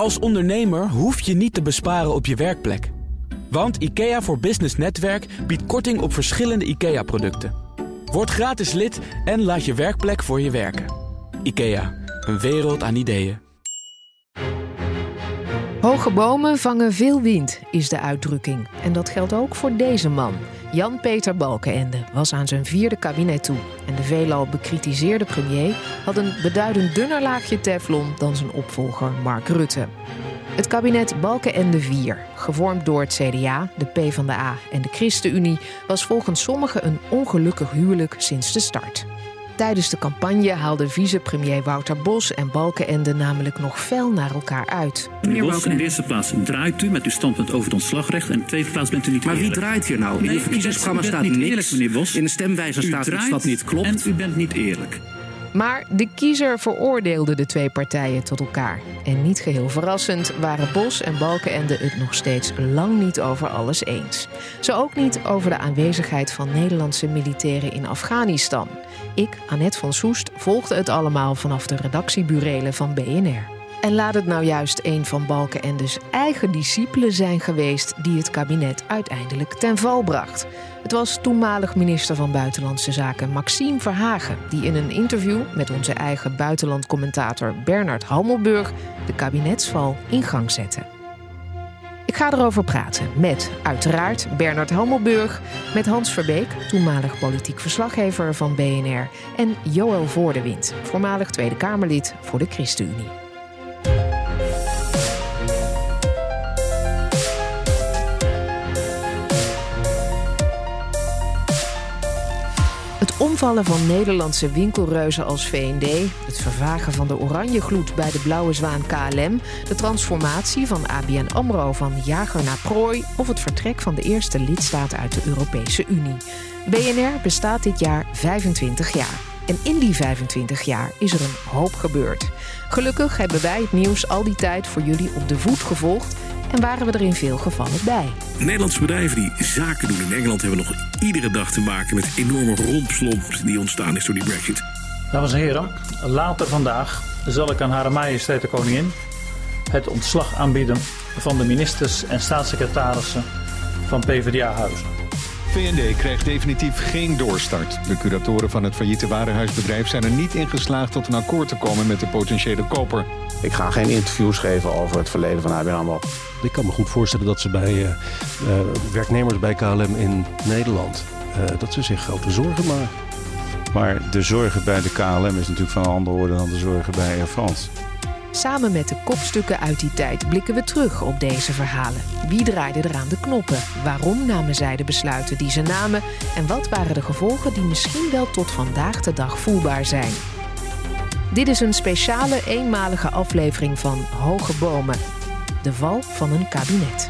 Als ondernemer hoef je niet te besparen op je werkplek. Want IKEA voor Business Netwerk biedt korting op verschillende IKEA-producten. Word gratis lid en laat je werkplek voor je werken. IKEA, een wereld aan ideeën. Hoge bomen vangen veel wind, is de uitdrukking. En dat geldt ook voor deze man. Jan-Peter Balkenende was aan zijn vierde kabinet toe. En de veelal bekritiseerde premier had een beduidend dunner laagje teflon dan zijn opvolger Mark Rutte. Het kabinet Balkenende 4, gevormd door het CDA, de PvdA en de ChristenUnie, was volgens sommigen een ongelukkig huwelijk sinds de start. Tijdens de campagne haalden vicepremier Wouter Bos en Balkenende namelijk nog fel naar elkaar uit. Meneer Bos, in de eerste plaats draait u met uw standpunt over het ontslagrecht. En in de tweede plaats bent u niet Maar wie eerlijk. draait hier nou? In Nee, uw verkiezingsprogramma staat niet niks. eerlijk, meneer Bos. In de stemwijzer U staat iets draait wat niet klopt. En u bent niet eerlijk. Maar de kiezer veroordeelde de twee partijen tot elkaar. En niet geheel verrassend waren Bos en Balkenende het nog steeds lang niet over alles eens. Zo ook niet over de aanwezigheid van Nederlandse militairen in Afghanistan. Ik, Annette van Soest, volgde het allemaal vanaf de redactieburelen van BNR. En laat het nou juist een van Balkenendes eigen discipelen zijn geweest die het kabinet uiteindelijk ten val bracht. Het was toenmalig minister van Buitenlandse Zaken Maxime Verhagen, die in een interview met onze eigen buitenlandcommentator Bernard Hammelburg de kabinetsval in gang zette. Ik ga erover praten met uiteraard Bernard Hammelburg, met Hans Verbeek, toenmalig politiek verslaggever van BNR, en Joël Voordewind, voormalig Tweede Kamerlid voor de ChristenUnie. Omvallen van Nederlandse winkelreuzen als V&D, het vervagen van de oranje gloed bij de Blauwe Zwaan KLM, de transformatie van ABN AMRO van jager naar prooi of het vertrek van de eerste lidstaat uit de Europese Unie. BNR bestaat dit jaar 25 jaar. En in die 25 jaar is er een hoop gebeurd. Gelukkig hebben wij het nieuws al die tijd voor jullie op de voet gevolgd en waren we er in veel gevallen bij. Nederlandse bedrijven die zaken doen in Engeland hebben nog iedere dag te maken met enorme rompslomp die ontstaan is door die brexit. Dames en heren, later vandaag zal ik aan Hare Majesteit de Koningin het ontslag aanbieden van de ministers en staatssecretarissen van PvdA-huizen. VND krijgt definitief geen doorstart. De curatoren van het failliete warenhuisbedrijf zijn er niet in geslaagd tot een akkoord te komen met de potentiële koper. Ik ga geen interviews geven over het verleden van ABN AMRO. Ik kan me goed voorstellen dat ze bij uh, uh, werknemers bij KLM in Nederland... Uh, dat ze zich grote zorgen maken. Maar de zorgen bij de KLM is natuurlijk van een andere orde dan de zorgen bij Air France. Samen met de kopstukken uit die tijd blikken we terug op deze verhalen. Wie draaide er aan de knoppen? Waarom namen zij de besluiten die ze namen? En wat waren de gevolgen die misschien wel tot vandaag de dag voelbaar zijn? Dit is een speciale eenmalige aflevering van Hoge Bomen. De val van een kabinet.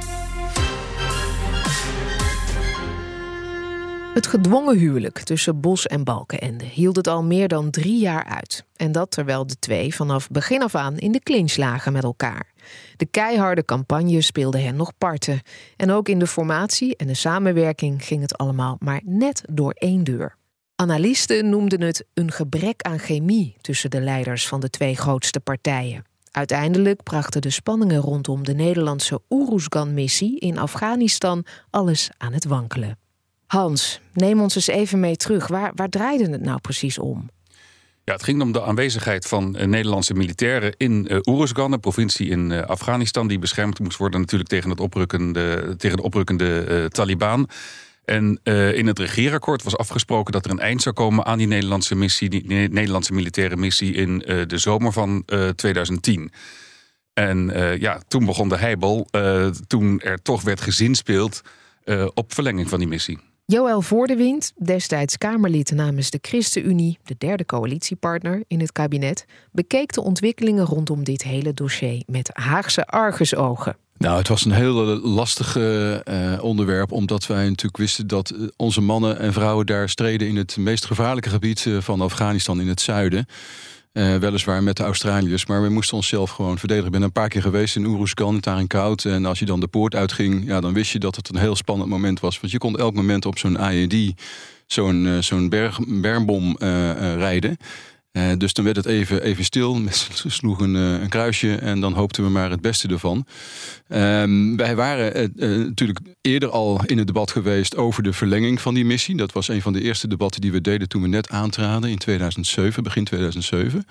Het gedwongen huwelijk tussen Bos en Balkenende hield het al meer dan drie jaar uit. En dat terwijl de twee vanaf begin af aan in de clinch lagen met elkaar. De keiharde campagne speelde hen nog parten. En ook in de formatie en de samenwerking ging het allemaal maar net door één deur. Analisten noemden het een gebrek aan chemie tussen de leiders van de twee grootste partijen. Uiteindelijk brachten de spanningen rondom de Nederlandse Oeruzgan-missie in Afghanistan alles aan het wankelen. Hans, neem ons eens even mee terug. Waar, waar draaide het nou precies om? Ja, het ging om de aanwezigheid van uh, Nederlandse militairen in uh, Uruzgan, een provincie in uh, Afghanistan, die beschermd moest worden natuurlijk tegen, het oprukkende, tegen de oprukkende Taliban. En in het regeerakkoord was afgesproken dat er een eind zou komen aan die Nederlandse missie, die Nederlandse militaire missie in de zomer van 2010. En ja, toen begon de heibel, toen er toch werd gezinspeeld op verlenging van die missie. Joël Voordewind, destijds Kamerlid namens de ChristenUnie, de derde coalitiepartner in het kabinet, bekeek de ontwikkelingen rondom dit hele dossier met Haagse argusogen. Nou, het was een heel lastig uh, onderwerp, omdat wij natuurlijk wisten dat onze mannen en vrouwen daar streden in het meest gevaarlijke gebied van Afghanistan in het zuiden. Uh, weliswaar met de Australiërs, maar we moesten onszelf gewoon verdedigen. Ik ben een paar keer geweest in Oeruzgan, het daarin koud. En als je dan de poort uitging, ja, dan wist je dat het een heel spannend moment was. Want je kon elk moment op zo'n IED, zo'n uh, zo'n berg, bermbom uh, rijden. Uh, dus dan werd het even, even stil. Mensen sloegen uh, een kruisje en dan hoopten we maar het beste ervan. Um, wij waren uh, natuurlijk eerder al in het debat geweest over de verlenging van die missie. Dat was een van de eerste debatten die we deden toen we net aantraden in 2007, begin 2007.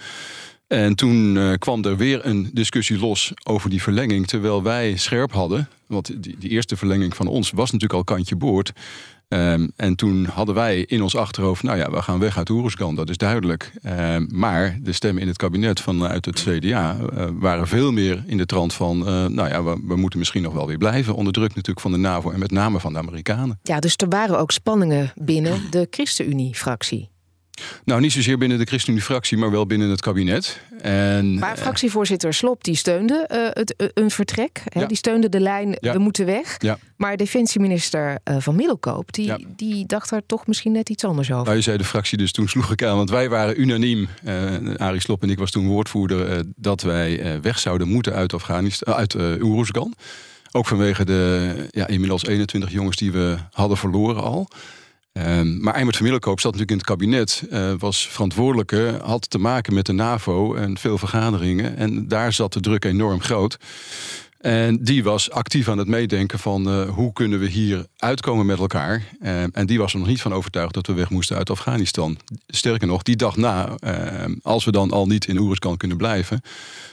En toen kwam er weer een discussie los over die verlenging. Terwijl wij scherp hadden, want die, die eerste verlenging van ons was natuurlijk al kantje boord. Um, en toen hadden wij in ons achterhoofd, nou ja, we gaan weg uit Oeruzgan, dat is duidelijk. Um, maar de stemmen in het kabinet vanuit het CDA uh, waren veel meer in de trant van, uh, nou ja, we, we, moeten misschien nog wel weer blijven. Onder druk natuurlijk van de NAVO en met name van de Amerikanen. Ja, dus er waren ook spanningen binnen de ChristenUnie-fractie. Nou, niet zozeer binnen de ChristenUnie-fractie, maar wel binnen het kabinet. En, maar fractievoorzitter Slop die steunde uh, het, uh, een vertrek. Hè? Ja. Die steunde de lijn, ja. we moeten weg. Ja. Maar defensieminister uh, van Middelkoop, die, die dacht daar toch misschien net iets anders over. Nou, je zei de fractie, dus toen sloeg ik aan. Want wij waren unaniem, Arie Slop en ik was toen woordvoerder... dat wij weg zouden moeten uit, Afghanistan, uit Oeruzgan. Ook vanwege de ja, inmiddels 21 jongens die we hadden verloren al... Um, maar Eimert van Middelkoop zat natuurlijk in het kabinet, uh, was verantwoordelijke, had te maken met de NAVO en veel vergaderingen. En daar zat de druk enorm groot. En die was actief aan het meedenken van uh, hoe kunnen we hier uitkomen met elkaar. Uh, en die was er nog niet van overtuigd dat we weg moesten uit Afghanistan. Sterker nog, die dag na, uh, als we dan al niet in Oeruzkan kunnen blijven...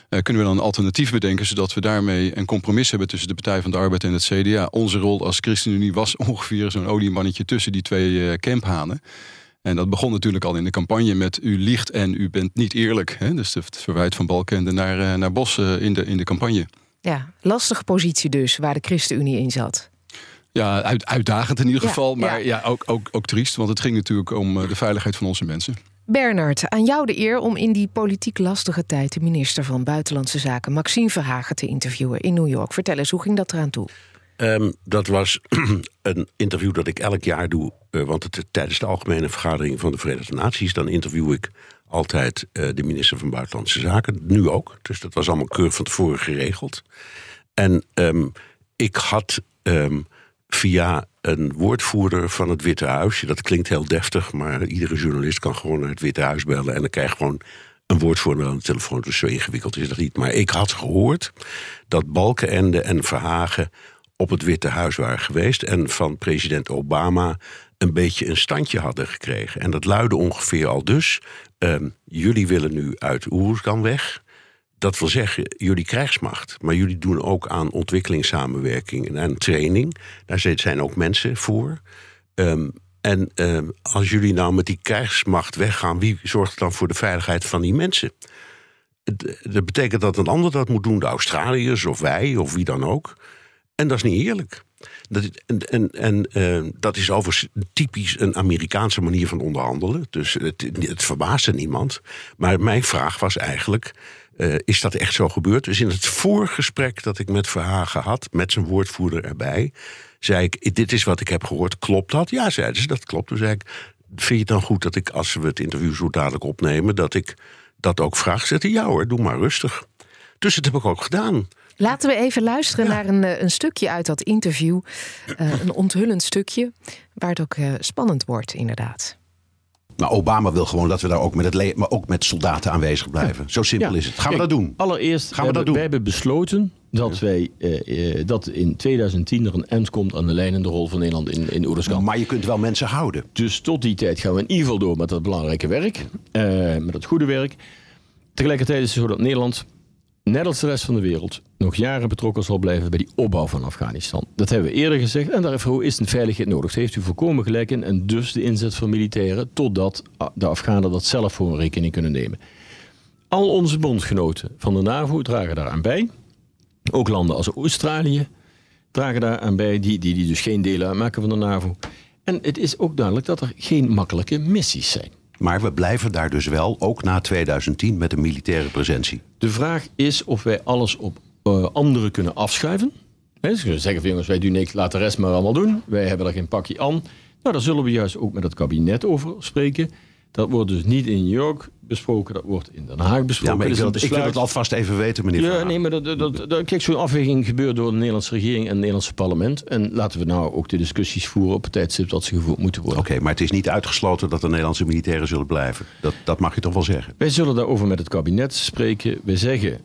Kunnen we dan een alternatief bedenken... zodat we daarmee een compromis hebben tussen de Partij van de Arbeid en het CDA. Onze rol als ChristenUnie was ongeveer zo'n oliemannetje tussen die twee camphanen. En dat begon natuurlijk al in de campagne met u liegt en u bent niet eerlijk. Hè? Dus het verwijt van Balkende naar, naar Bos in, de, in de campagne. Ja, lastige positie dus, waar de ChristenUnie in zat. Ja, uit, uitdagend in ieder ja, geval, maar ja. ja, ook, ook, ook triest. Want het ging natuurlijk om de veiligheid van onze mensen. Bernard, aan jou de eer om in die politiek lastige tijd de minister van Buitenlandse Zaken, Maxime Verhagen, te interviewen in New York. Vertel eens, hoe ging dat eraan toe? Um, dat was een interview dat ik elk jaar doe, uh, want het, tijdens de algemene vergadering van de Verenigde Naties, dan interview ik altijd uh, de minister van Buitenlandse Zaken, nu ook. Dus dat was allemaal keurig van tevoren geregeld. En um, ik had um, via een woordvoerder van het Witte Huis. Dat klinkt heel deftig, maar iedere journalist kan gewoon naar het Witte Huis bellen en dan krijg je gewoon een woordvoerder aan de telefoon. Dus zo ingewikkeld is dat niet. Maar ik had gehoord dat Balkenende en Verhagen op het Witte Huis waren geweest en van president Obama een beetje een standje hadden gekregen. En dat luidde ongeveer al dus: um, jullie willen nu uit Oeruzgan weg. Dat wil zeggen, jullie krijgsmacht, maar jullie doen ook aan ontwikkelingssamenwerking en aan training. Daar zijn ook mensen voor. Um, en um, als jullie nou met die krijgsmacht weggaan, wie zorgt dan voor de veiligheid van die mensen? Dat betekent dat een ander dat moet doen, de Australiërs of wij of wie dan ook. En dat is niet eerlijk. Dat, en en, uh, dat is overigens typisch een Amerikaanse manier van onderhandelen. Dus het, het verbaasde niemand. Maar mijn vraag was eigenlijk uh, is dat echt zo gebeurd? Dus in het voorgesprek dat ik met Verhagen had, met zijn woordvoerder erbij, zei ik: Dit is wat ik heb gehoord, klopt dat? Ja, zeiden ze, dat klopt. Toen zei ik: Vind je het dan goed dat ik, als we het interview zo dadelijk opnemen, dat ik dat ook vraag? Zette ja hoor, doe maar rustig. Dus dat heb ik ook gedaan. Laten we even luisteren ja. naar een, een, stukje uit dat interview. Uh, een onthullend stukje, waar het ook uh, spannend wordt, inderdaad. Maar Obama wil gewoon dat we daar ook met het le maar ook met soldaten aanwezig blijven. Ja. Zo simpel ja. is het. Gaan Kijk, we dat doen? Allereerst, Gaan we, we dat doen? wij hebben besloten dat, wij, dat in 2010 er een eind komt aan de leidende rol van Nederland in, in Oeruzgan. Maar je kunt wel mensen houden. Dus tot die tijd gaan we in ieder geval door met dat belangrijke werk. Uh, met dat goede werk. Tegelijkertijd is het zo dat Nederland net als de rest van de wereld, nog jaren betrokken zal blijven bij die opbouw van Afghanistan. Dat hebben we eerder gezegd en daarvoor is een veiligheid nodig. Daar heeft u volkomen gelijk in. En dus de inzet van militairen, totdat de Afghanen dat zelf voor een rekening kunnen nemen. Al onze bondgenoten van de NAVO dragen daaraan bij. Ook landen als Australië dragen daaraan bij, die, die, die dus geen deel uitmaken van de NAVO. En het is ook duidelijk dat er geen makkelijke missies zijn. Maar we blijven daar dus wel, ook na 2010, met een militaire presentie. De vraag is of wij alles op uh, anderen kunnen afschuiven. He, kunnen zeggen van jongens, wij doen niks, laat de rest maar allemaal doen. Wij hebben er geen pakje aan. Nou, daar zullen we juist ook met het kabinet over spreken. Dat wordt dus niet in New York besproken, dat wordt in Den Haag besproken. Ja, maar ik wil, ik het alvast even weten, meneer ja, nee, maar dat, dat, kijk, zo'n afweging gebeurt door de Nederlandse regering en het Nederlandse parlement. En laten we nou ook de discussies voeren op het tijdstip dat ze gevoerd moeten worden. Oké, maar het is niet uitgesloten dat de Nederlandse militairen zullen blijven. Dat, dat mag je toch wel zeggen? Wij zullen daarover met het kabinet spreken. We zeggen,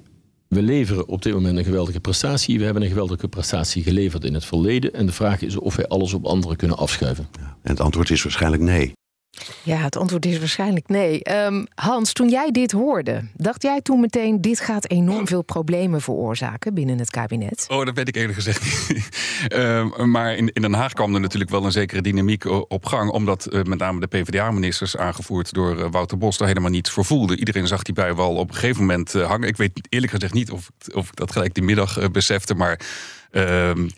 we leveren op dit moment een geweldige prestatie. We hebben een geweldige prestatie geleverd in het verleden. En de vraag is of wij alles op anderen kunnen afschuiven. En het antwoord is waarschijnlijk nee. Ja, het antwoord is waarschijnlijk nee. Ehm, Hans, toen jij dit hoorde, dacht jij toen meteen: dit gaat enorm veel problemen veroorzaken binnen het kabinet? Oh, dat weet ik eerlijk gezegd niet. Ehm, maar in, in Den Haag kwam er natuurlijk wel een zekere dynamiek o- op gang. Omdat eh, met name de PvdA-ministers, aangevoerd door eh, Wouter Bos, daar helemaal niet voor voelden. Iedereen zag die bui wel op een gegeven moment eh, hangen. Ik weet eerlijk gezegd niet of, of ik dat gelijk die middag eh, besefte. Maar ehm,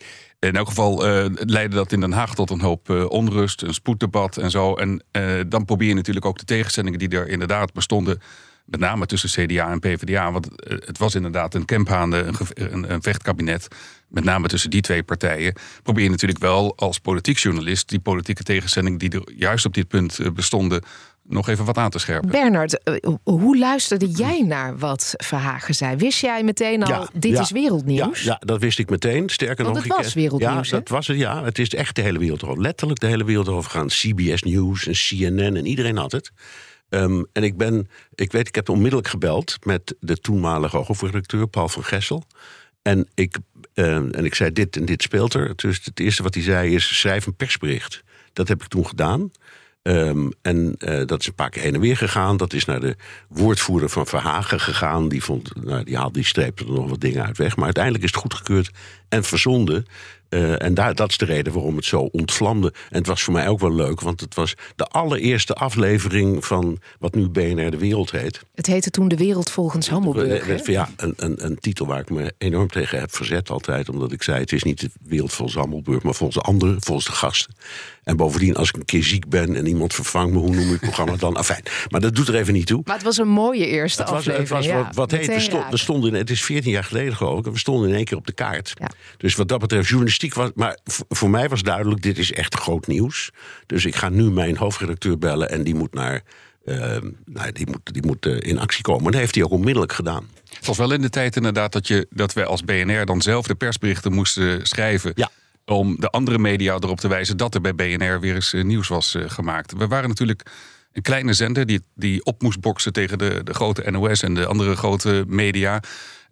in elk geval eh, leidde dat in Den Haag tot een hoop eh, onrust, een spoeddebat en zo. En eh, dan probeer je natuurlijk ook de tegenstellingen die er inderdaad bestonden. Met name tussen CDA en PvdA. Want het was inderdaad een kemphaande, een, een, vechtkabinet. Met name tussen die twee partijen. Probeer je natuurlijk wel als politiek journalist. die politieke tegenstellingen die er juist op dit punt bestonden. Nog even wat aan te scherpen. Bernard, eh, hoe luisterde jij naar wat Verhagen zei? Wist jij meteen al: dit ja, is wereldnieuws? Ja, ja, dat wist ik meteen. Sterker Want nog, het ik- was wereldnieuws, Ja, dat was het. Ja, het is echt de hele wereld erover. Letterlijk de hele wereld over gaan. CBS News en CNN en iedereen had het. Ehm, en ik ben, ik weet, ik heb onmiddellijk gebeld met de toenmalige hoofdredacteur Paul van Gessel. En ik, ehm, en ik zei: Dit en dit speelt er. Dus het eerste wat hij zei is: schrijf een persbericht. Dat heb ik toen gedaan. Ehm, en eh, dat is een paar keer heen en weer gegaan. Dat is naar de woordvoerder van Verhagen gegaan. Die, vond, nou, die, haalde, die streepte er nog wat dingen uit weg. Maar uiteindelijk is het goedgekeurd en verzonden. Eh, en daar, dat is de reden waarom het zo ontvlamde. En het was voor mij ook wel leuk, want het was de allereerste aflevering van wat nu BNR de Wereld heet. Het heette toen De Wereld volgens Hammelburg. Ja, een, een, een titel waar ik me enorm tegen heb verzet altijd. Omdat ik zei, het is niet de wereld volgens Hammelburg, maar volgens de anderen, volgens de gasten. En bovendien, als ik een keer ziek ben en iemand vervangt me, hoe noem ik het programma dan? Afijn, maar dat doet er even niet toe. Maar het was een mooie eerste Het was, aflevering. het was ja, wat, wat heet, we, meteen stond, we stonden, het is 14 jaar geleden geloof ik, en we stonden in één keer op de kaart. Dus wat dat betreft, journalistiek was, maar voor mij was duidelijk, dit is echt groot nieuws. Dus ik ga nu mijn hoofdredacteur bellen en die moet naar, eh, nou, die moet, die moet eh, in actie komen. En dat heeft hij ook onmiddellijk gedaan. Het was wel in de tijd inderdaad dat, je, dat wij als BNR dan zelf de persberichten moesten schrijven. Om de andere media erop te wijzen dat er bij BNR weer eens eh, nieuws was eh, gemaakt. We waren natuurlijk een kleine zender die, die op moest boksen tegen de, de grote NOS en de andere grote media.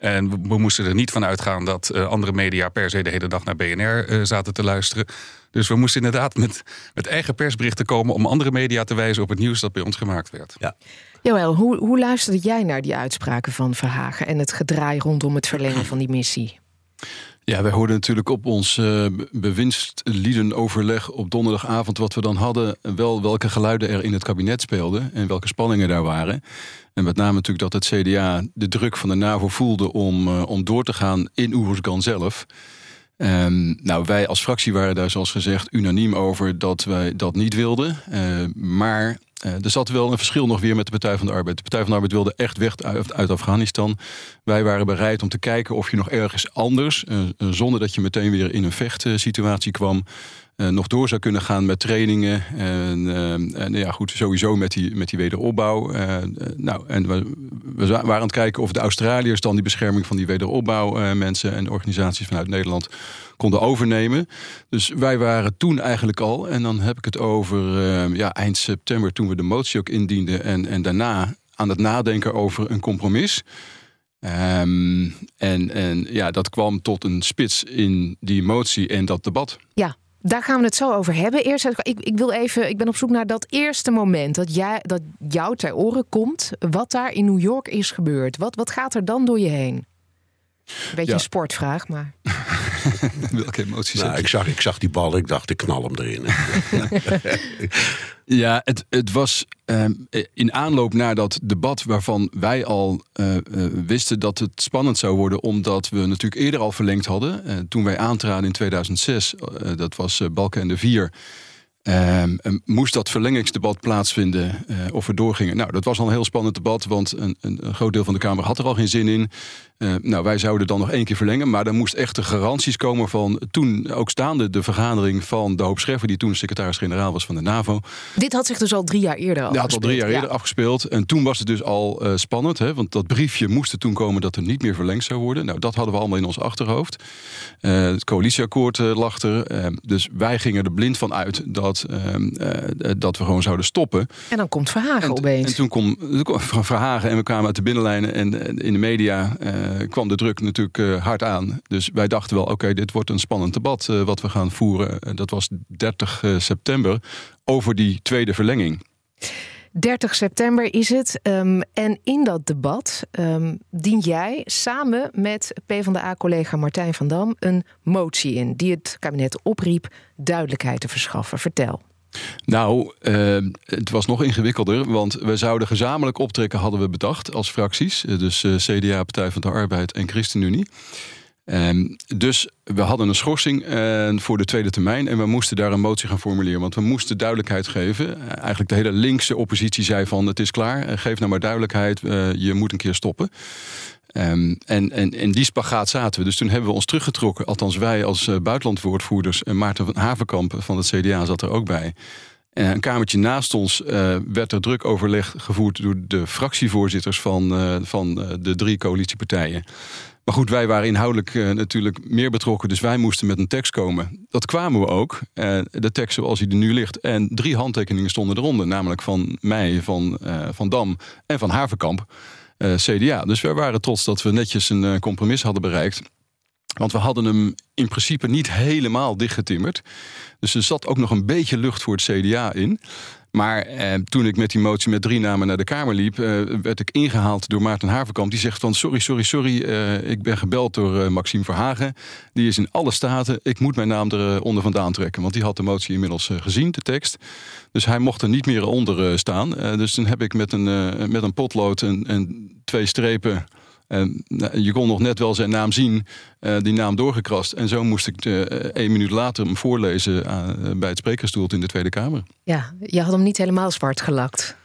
En we, we moesten er niet van uitgaan dat eh, andere media per se de hele dag naar BNR eh, zaten te luisteren. Dus we moesten inderdaad met, met eigen persberichten komen om andere media te wijzen op het nieuws dat bij ons gemaakt werd. Ja. Joël, hoe, hoe luisterde jij naar die uitspraken van Verhagen en het gedraai rondom het verlengen van die missie? Ja, wij hoorden natuurlijk op ons eh bewindsliedenoverleg op donderdagavond wat we dan hadden, wel welke geluiden er in het kabinet speelden en welke spanningen daar waren. En met name natuurlijk dat het CDA de druk van de NAVO voelde om, eh, om door te gaan in Oeversgan zelf. Ehm, nou, wij als fractie waren daar zoals gezegd unaniem over dat wij dat niet wilden. Eh, maar eh, er zat wel een verschil nog weer met de Partij van de Arbeid. De Partij van de Arbeid wilde echt weg uit, Afghanistan. Wij waren bereid om te kijken of je nog ergens anders, eh, eh, zonder dat je meteen weer in een vechtsituatie kwam, nog door zou kunnen gaan met trainingen. En, eh, en ja, goed, sowieso met die, met die wederopbouw. Eh, eh, nou, en we, we waren aan het kijken of de Australiërs dan die bescherming van die wederopbouw eh, mensen en organisaties vanuit Nederland konden overnemen. Dus wij waren toen eigenlijk al, en dan heb ik het over eh, ja, eind september toen we de motie ook indienden en, en daarna aan het nadenken over een compromis. Ehm, en, en ja, dat kwam tot een spits in die motie en dat debat. Ja, daar gaan we het zo over hebben. Eerst, ik, ik wil even, ik ben op zoek naar dat eerste moment dat, jij, dat jou ter oren komt. Wat daar in New York is gebeurd. Wat, wat gaat er dan door je heen? Een beetje Ja. een sportvraag, maar. Welke emoties Nou, heb je? ik, zag, ik zag die bal, ik dacht, ik knal hem erin. Ja, het, het was ehm, in aanloop naar dat debat waarvan wij al eh, eh, wisten dat het spannend zou worden, omdat we natuurlijk eerder al verlengd hadden. Eh, toen wij aantraden in 2006, eh, dat was Balken en de Vier. Ehm, moest dat verlengingsdebat plaatsvinden uh, of we doorgingen? Nou, dat was al een heel spannend debat, want een, een, een groot deel van de Kamer had er al geen zin in. Uh, nou, wij zouden dan nog één keer verlengen, maar er moest echt de garanties komen van toen ook staande de vergadering van de Hoop Scheffer, die toen secretaris-generaal was van de NAVO. Dit had zich dus al drie jaar eerder afgespeeld. Ja, had al drie jaar eerder afgespeeld. En toen was het dus al uh, spannend, hè, want dat briefje moest er toen komen dat er niet meer verlengd zou worden. Nou, dat hadden we allemaal in ons achterhoofd. het coalitieakkoord lag er. dus wij gingen er blind van uit dat dat, ehm, eh, dat we gewoon zouden stoppen. En dan komt Verhagen en, opeens. En toen kwam, Verhagen en we kwamen uit de binnenlijnen. En in de media uh, kwam de druk natuurlijk hard aan. Dus wij dachten wel, oké, dit wordt een spannend debat wat we gaan voeren. dat was 30 september over die tweede verlenging. 30 september is het. Um, en in dat debat um, dien jij samen met PvdA-collega Martijn van Dam een motie in die het kabinet opriep duidelijkheid te verschaffen. Vertel. Nou, uh, het was nog ingewikkelder, want we zouden gezamenlijk optrekken, hadden we bedacht als fracties. Dus uh, CDA, Partij van de Arbeid en ChristenUnie. Um, dus we hadden een schorsing uh, voor de tweede termijn en we moesten daar een motie gaan formuleren. Want we moesten duidelijkheid geven. Uh, eigenlijk de hele linkse oppositie zei van het is klaar, uh, geef nou maar duidelijkheid, je moet een keer stoppen. Um, en, in die spagaat zaten we. Dus toen hebben we ons teruggetrokken. Althans wij als buitenlandwoordvoerders. En Maarten van Havenkamp van het CDA zat er ook bij. En een kamertje naast ons werd er druk overleg gevoerd... door de fractievoorzitters van, van de drie coalitiepartijen. Maar goed, wij waren inhoudelijk uh, natuurlijk meer betrokken, dus wij moesten met een tekst komen. Dat kwamen we ook, uh, de tekst zoals hij er nu ligt. En drie handtekeningen stonden eronder, namelijk van mij, van, uh, van Dam en van Haverkamp, CDA. Dus wij waren trots dat we netjes een compromis hadden bereikt. Want we hadden hem in principe niet helemaal dichtgetimmerd. Dus er zat ook nog een beetje lucht voor het CDA in. Maar eh, toen ik met die motie met drie namen naar de Kamer liep, eh, werd ik ingehaald door Maarten Haverkamp. Die zegt van sorry, sorry, sorry. Uh, ik ben gebeld door uh, Maxime Verhagen. Die is in alle staten. Ik moet mijn naam eronder vandaan trekken. Want die had de motie inmiddels gezien, de tekst. Dus hij mocht er niet meer onder staan. dus toen heb ik met een, met een potlood en, twee strepen en je kon nog net wel zijn naam zien, uh, die naam doorgekrast. En zo moest ik uh, één minuut later hem voorlezen uh, bij het sprekersstoel in de Tweede Kamer. Ja, je had hem niet helemaal zwart gelakt.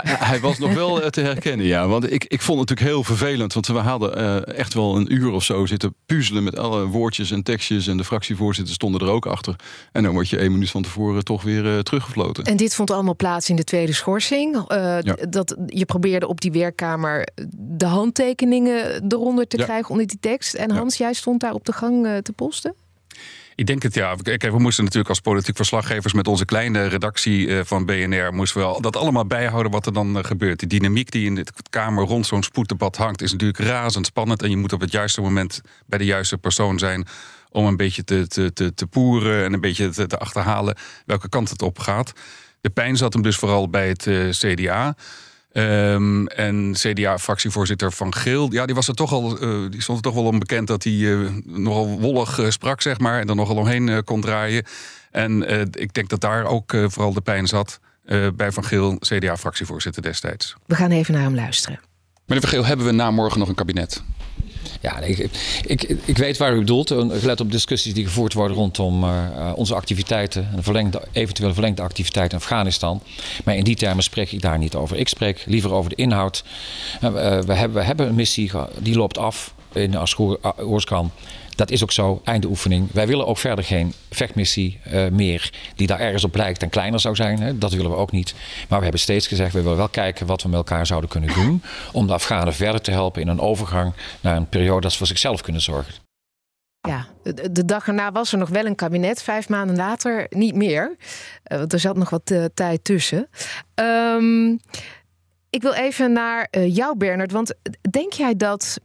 Hij was nog wel te herkennen, ja. Want ik, ik vond het natuurlijk heel vervelend. Want we hadden uh, echt wel een uur of zo zitten puzzelen met alle woordjes en tekstjes. En de fractievoorzitters stonden er ook achter. En dan word je één minuut van tevoren toch weer uh, teruggefloten. En dit vond allemaal plaats in de tweede schorsing. Uh, ja. dat, je probeerde op die werkkamer de handtekeningen eronder te ja. krijgen onder die tekst. En Hans, ja. jij stond daar op de gang te posten? Ik denk het ja. Kijk, we moesten natuurlijk als politiek verslaggevers met onze kleine redactie eh, van BNR moesten we dat allemaal bijhouden wat er dan eh, gebeurt. De dynamiek die in de Kamer rond zo'n spoeddebat hangt, is natuurlijk razend spannend. En je moet op het juiste moment bij de juiste persoon zijn om een beetje te, te, te, te poeren en een beetje te, te achterhalen welke kant het op gaat. De pijn zat hem dus vooral bij het uh, CDA. Um, en CDA-fractievoorzitter Van Geel, ja, die, was er toch al, uh, die stond er toch wel onbekend dat hij uh, nogal wollig uh, sprak, zeg maar. En er nogal omheen kon draaien. En ik denk dat daar ook vooral de pijn zat bij Van Geel, CDA-fractievoorzitter destijds. We gaan even naar hem luisteren. Meneer Van Geel, hebben we na morgen nog een kabinet? Ja, ik, ik, ik weet waar u bedoelt. Gelet op discussies die gevoerd worden rondom uh, onze activiteiten. En verlengde, eventueel verlengde activiteiten in Afghanistan. Maar in die termen spreek ik daar niet over. Ik spreek liever over de inhoud. Uh, we, hebben, we hebben een missie, die loopt af in Oerskan. Dat is ook zo, einde oefening. Wij willen ook verder geen vechtmissie uh, meer die daar ergens op lijkt en kleiner zou zijn. Hè. Dat willen we ook niet. Maar we hebben steeds gezegd, we willen wel kijken wat we met elkaar zouden kunnen doen. Om de Afghanen verder te helpen in een overgang naar een periode dat ze voor zichzelf kunnen zorgen. Ja, de dag erna was er nog wel een kabinet. Vijf maanden later niet meer. Uh, want er zat nog wat uh, tijd tussen. Um, ik wil even naar jou, Bernard. Want denk jij dat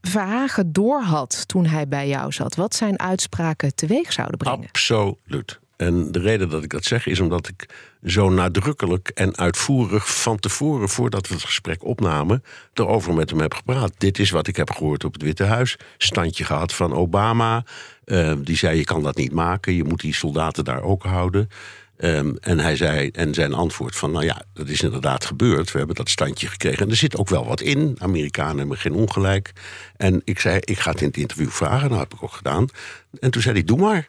Verhagen doorhad toen hij bij jou zat? Wat zijn uitspraken teweeg zouden brengen? Absoluut. En de reden dat ik dat zeg is omdat ik zo nadrukkelijk en uitvoerig van tevoren, voordat we het gesprek opnamen, erover met hem heb gepraat. Dit is wat ik heb gehoord op het Witte Huis. Standje gehad van Obama. Uh, die zei: je kan dat niet maken, je moet die soldaten daar ook houden. Um, en hij zei, en zijn antwoord van, nou ja, dat is inderdaad gebeurd. We hebben dat standje gekregen. En er zit ook wel wat in. Amerikanen hebben geen ongelijk. En ik zei, ik ga het in het interview vragen. Nou heb ik ook gedaan. En toen zei hij, doe maar.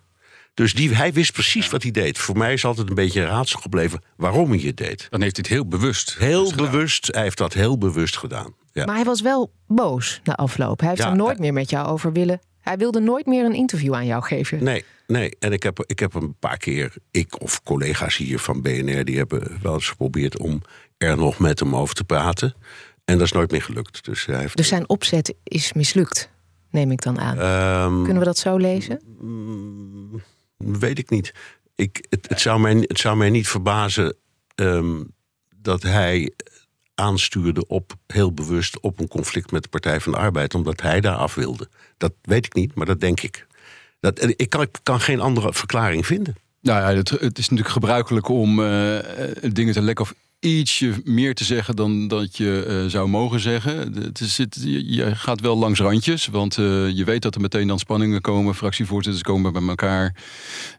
Dus die, hij wist precies wat hij deed. Voor mij is altijd een beetje een raadsel gebleven waarom hij het deed. Dan heeft hij het heel bewust. Heel bewust. Hij heeft dat heel bewust gedaan. Ja. Maar hij was wel boos na afloop. Hij heeft Ja, er nooit hij- meer met jou over willen. Hij wilde nooit meer een interview aan jou geven. Nee, nee. En ik heb, ik heb een paar keer, ik of collega's hier van BNR, die hebben wel eens geprobeerd om er nog met hem over te praten. En dat is nooit meer gelukt. Dus hij heeft. Dus zijn opzet is mislukt, neem ik dan aan. Ehm, Kunnen we dat zo lezen? Weet ik niet. Ik, het, het, zou mij, het zou mij niet verbazen ehm, dat hij aanstuurde op heel bewust op een conflict met de Partij van de Arbeid, omdat hij daar af wilde. Dat weet ik niet, maar dat denk ik. Dat, ik, kan, ik kan geen andere verklaring vinden. Nou ja, het, is natuurlijk gebruikelijk om eh, eh, dingen te lekken of ietsje meer te zeggen dan dat je eh, zou mogen zeggen. Het is, het, je, gaat wel langs randjes, want je weet dat er meteen dan spanningen komen. Fractievoorzitters komen bij elkaar.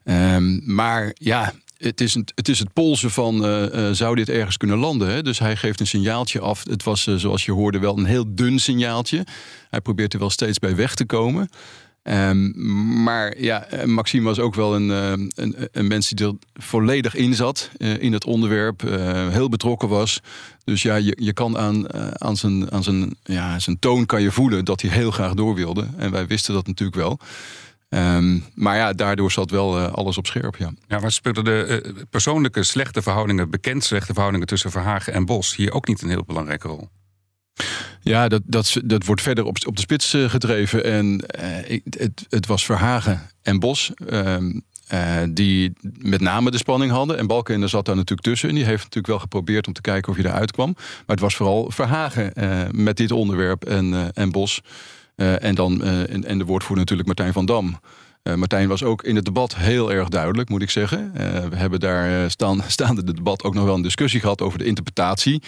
Ehm, maar ja, het is, het is het polsen van eh, eh, zou dit ergens kunnen landen. Hè? Dus hij geeft een signaaltje af. Het was, eh, zoals je hoorde, wel een heel dun signaaltje. Hij probeert er wel steeds bij weg te komen. Ehm, maar ja, Maxime was ook wel een, een, een mens die er volledig in zat in het onderwerp, heel betrokken was. Dus ja, je, je kan aan, aan, zijn, aan zijn, ja, zijn toon kan je voelen dat hij heel graag door wilde. En wij wisten dat natuurlijk wel. Ehm, maar ja, daardoor zat wel eh, alles op scherp. Ja. Ja, maar speelden de eh, persoonlijke slechte verhoudingen, bekend slechte verhoudingen tussen Verhagen en Bos hier ook niet een heel belangrijke rol? Ja, dat, dat, dat wordt verder op, op de spits eh, gedreven. En het, het was Verhagen en Bos ehm, eh, die met name de spanning hadden. En Balkenende zat daar natuurlijk tussen. En die heeft natuurlijk wel geprobeerd om te kijken of hij eruit kwam. Maar het was vooral Verhagen met dit onderwerp en, en Bos. Eh, en, dan, eh, en, en de woordvoerder natuurlijk Martijn van Dam. Eh, Martijn was ook in het debat heel erg duidelijk, moet ik zeggen. We hebben daar staan, staande het debat ook nog wel een discussie gehad over de interpretatie.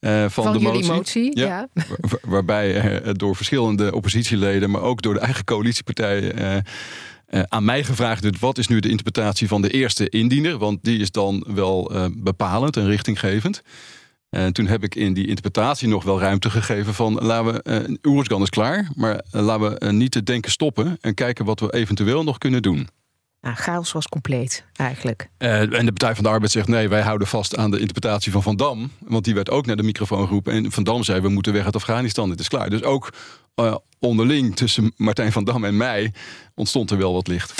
van, Van de motie. motie, ja. Wa- wa- waarbij door verschillende oppositieleden, maar ook door de eigen coalitiepartijen. aan mij gevraagd werd: wat is nu de interpretatie van de eerste indiener? Want die is dan wel bepalend en richtinggevend. En toen heb ik in die interpretatie nog wel ruimte gegeven van laten we, eh Oeruzgan is klaar, maar eh, laten we eh, niet het denken stoppen en kijken wat we eventueel nog kunnen doen. Nou, chaos was compleet, eigenlijk. Eh, en de Partij van de Arbeid zegt nee, wij houden vast aan de interpretatie van Van Dam. Want die werd ook naar de microfoon geroepen. En Van Dam zei, we moeten weg uit Afghanistan, dit is klaar. Dus ook eh, onderling tussen Martijn van Dam en mij ontstond er wel wat licht.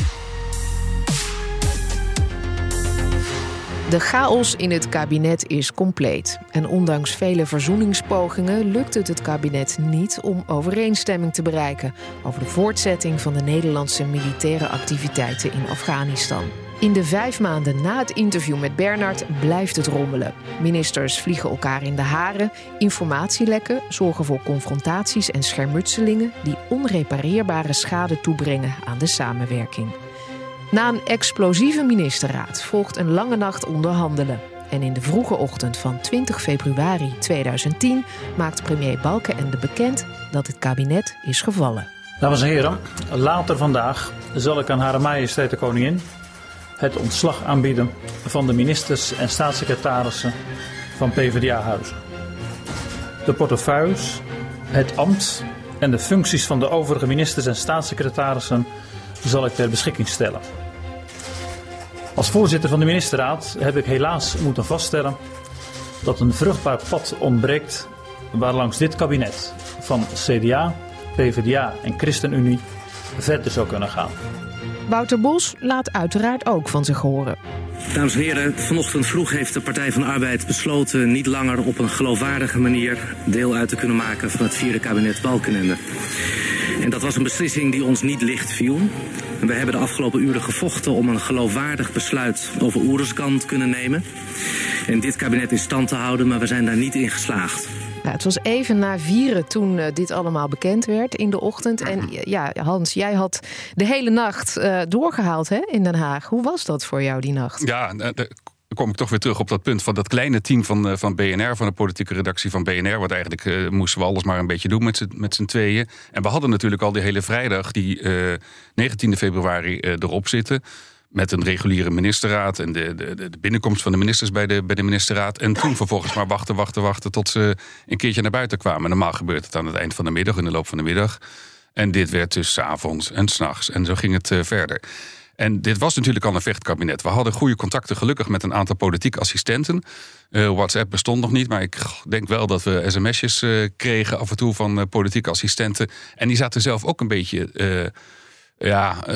De chaos in het kabinet is compleet. En ondanks vele verzoeningspogingen lukt het het kabinet niet om overeenstemming te bereiken over de voortzetting van de Nederlandse militaire activiteiten in Afghanistan. In de vijf maanden na het interview met Bernard blijft het rommelen. Ministers vliegen elkaar in de haren, informatielekken zorgen voor confrontaties en schermutselingen die onrepareerbare schade toebrengen aan de samenwerking. Na een explosieve ministerraad volgt een lange nacht onderhandelen. En in de vroege ochtend van 20 februari 2010 maakt premier Balkenende bekend dat het kabinet is gevallen. Dames en heren, later vandaag zal ik aan Hare Majesteit de Koningin het ontslag aanbieden van de ministers en staatssecretarissen van PvdA-huizen. De portefeuilles, het ambt en de functies van de overige ministers en staatssecretarissen zal ik ter beschikking stellen. Als voorzitter van de ministerraad heb ik helaas moeten vaststellen dat een vruchtbaar pad ontbreekt waarlangs dit kabinet van CDA, PvdA en ChristenUnie verder zou kunnen gaan. Wouter Bos laat uiteraard ook van zich horen. Dames en heren, vanochtend vroeg heeft de Partij van de Arbeid besloten niet langer op een geloofwaardige manier deel uit te kunnen maken van het vierde kabinet Balkenende. En dat was een beslissing die ons niet licht viel. En we hebben de afgelopen uren gevochten om een geloofwaardig besluit over Oeruzkan te kunnen nemen. En dit kabinet in stand te houden, maar we zijn daar niet in geslaagd. Nou, het was even na vieren toen eh, dit allemaal bekend werd in de ochtend. En eh, ja, Hans, jij had de hele nacht eh, doorgehaald hè, in Den Haag. Hoe was dat voor jou die nacht? Ja, daar kom ik toch weer terug op dat punt van dat kleine team van, eh, van BNR, van de politieke redactie van BNR. Want eigenlijk eh, moesten we alles maar een beetje doen met z'n- tweeën. En we hadden natuurlijk al die hele vrijdag, die eh 19 februari, eh, erop zitten. Met een reguliere ministerraad en de, de, de binnenkomst van de ministers bij de, bij de ministerraad. En toen vervolgens maar wachten, wachten, wachten tot ze een keertje naar buiten kwamen. Normaal gebeurt het aan het eind van de middag, in de loop van de middag. En dit werd dus avonds en s'nachts. En zo ging het verder. En dit was natuurlijk al een vechtkabinet. We hadden goede contacten gelukkig met een aantal politieke assistenten. Uh, WhatsApp bestond nog niet, maar ik denk wel dat we sms'jes uh, kregen af en toe van uh, politieke assistenten. En die zaten zelf ook een beetje ja, eh,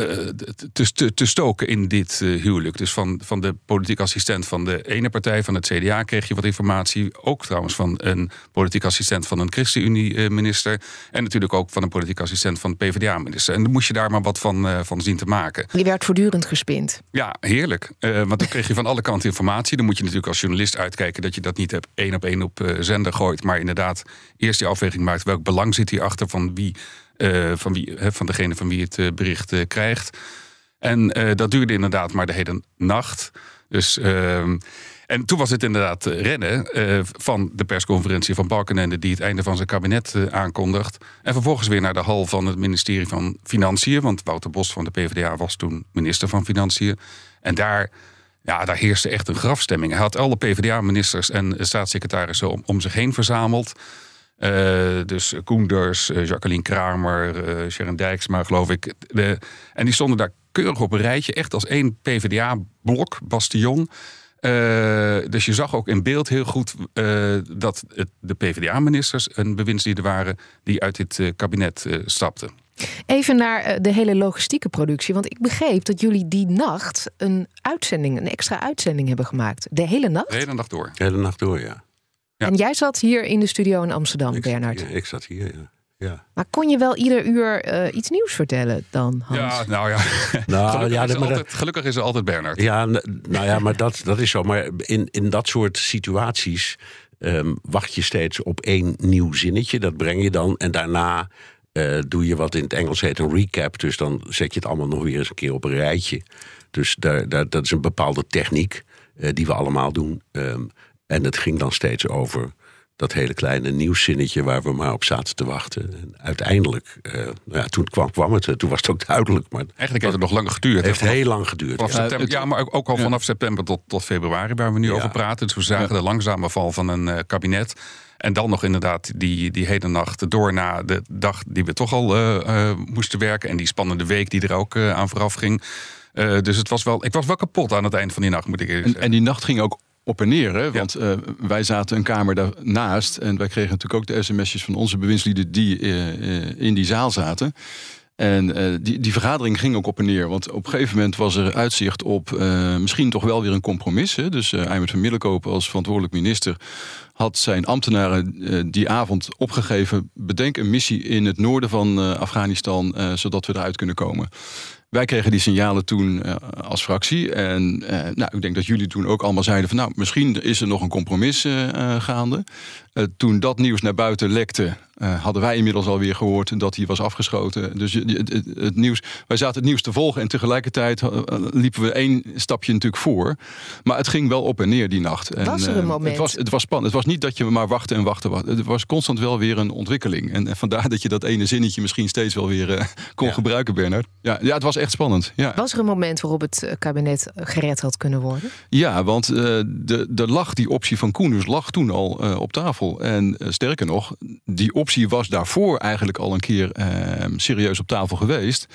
te, te, stoken in dit uh, huwelijk. Dus van, van de politiek assistent van de ene partij, van het CDA, kreeg je wat informatie. Ook trouwens van een politiek assistent van een ChristenUnie-minister. En natuurlijk ook van een politiek assistent van de PvdA-minister. En dan moest je daar maar wat van, uh, van zien te maken. Je werd voortdurend gespind. Ja, heerlijk. want dan kreeg je van alle kanten informatie. Dan moet je natuurlijk als journalist uitkijken dat je dat niet hebt één op één op zender gooit. Maar inderdaad eerst die afweging maakt. Welk belang zit hierachter van wie uh, van, wie, van degene van wie het uh, bericht uh, krijgt. En dat duurde inderdaad maar de hele nacht. Dus, ehm, en toen was het inderdaad rennen van de persconferentie van Balkenende... die het einde van zijn kabinet aankondigt. En vervolgens weer naar de hal van het ministerie van Financiën. Want Wouter Bos van de PvdA was toen minister van Financiën. En daar... Ja, daar heerste echt een grafstemming. Hij had alle PvdA-ministers en staatssecretarissen om zich heen verzameld. Uh, dus Koenders, uh, Jacqueline Kramer, uh, Sharon Dijksma, geloof ik. De, en die stonden daar keurig op een rijtje, echt als één PvdA-blok, bastion. dus je zag ook in beeld heel goed dat het de PvdA-ministers en bewindslieden waren die uit dit kabinet stapten. Even naar de hele logistieke productie. Want ik begreep dat jullie die nacht een uitzending, een extra uitzending hebben gemaakt. De hele nacht? De hele nacht door. De hele nacht door, ja. En jij zat hier in de studio in Amsterdam, ik Bernard. Zat hier, ik zat hier, ja. ja. Maar kon je wel ieder uur uh, iets nieuws vertellen dan, Hans? Ja, nou ja. Nou, gelukkig, ja is maar altijd, dat... gelukkig is er altijd Bernard. Ja, nou ja, maar dat, dat is zo. Maar in, in dat soort situaties um, wacht je steeds op één nieuw zinnetje. Dat breng je dan. En daarna uh, doe je wat in het Engels heet een recap. Dus dan zet je het allemaal nog weer eens een keer op een rijtje. Dus daar, daar, dat is een bepaalde techniek uh, die we allemaal doen. Um, en het ging dan steeds over dat hele kleine nieuwszinnetje waar we maar op zaten te wachten. En uiteindelijk, uh, nou ja, toen kwam, kwam het, toen was het ook duidelijk. Maar Eigenlijk heeft het nog lang geduurd. Het heeft vanaf, heel lang geduurd. Vanaf ja. September, ja, maar ook al vanaf september tot, tot februari, waar we nu ja. over praten. Dus we zagen de langzame val van een uh, kabinet. En dan nog inderdaad die, die hele nacht door na de dag die we toch al uh, moesten werken. En die spannende week die er ook aan vooraf ging. dus het was wel, ik was wel kapot aan het eind van die nacht, moet ik eerlijk zeggen. En, en die nacht ging ook op en neer. Hè? Want ja. uh, wij zaten een kamer daarnaast. En wij kregen natuurlijk ook de sms'jes van onze bewindslieden die uh, uh, in die zaal zaten. En die, die vergadering ging ook op en neer. Want op een gegeven moment was er uitzicht op misschien toch wel weer een compromis. Hè? Dus uh, Eimert van Middelkoop als verantwoordelijk minister had zijn ambtenaren die avond opgegeven... bedenk een missie in het noorden van Afghanistan... zodat we eruit kunnen komen. Wij kregen die signalen toen uh, als fractie. En uh, nou, ik denk dat jullie toen ook allemaal zeiden van... nou, misschien is er nog een compromis uh, gaande. toen dat nieuws naar buiten lekte... hadden wij inmiddels alweer gehoord dat hij was afgeschoten. Dus het, het, het, nieuws, wij zaten het nieuws te volgen... en tegelijkertijd liepen we één stapje natuurlijk voor. Maar het ging wel op en neer die nacht. En, was er een moment? Het was, het was spannend. Het was niet dat je maar wachten en wachten. Het was constant wel weer een ontwikkeling. En, en vandaar dat je dat ene zinnetje misschien steeds wel weer kon ja. gebruiken, Bernard. Ja, ja, het was echt spannend. Ja. Was er een moment waarop het kabinet gered had kunnen worden? Ja, want uh, de, de lag die optie van Koeners lag toen al uh, op tafel. En uh, sterker nog, die optie was daarvoor eigenlijk al een keer serieus op tafel geweest.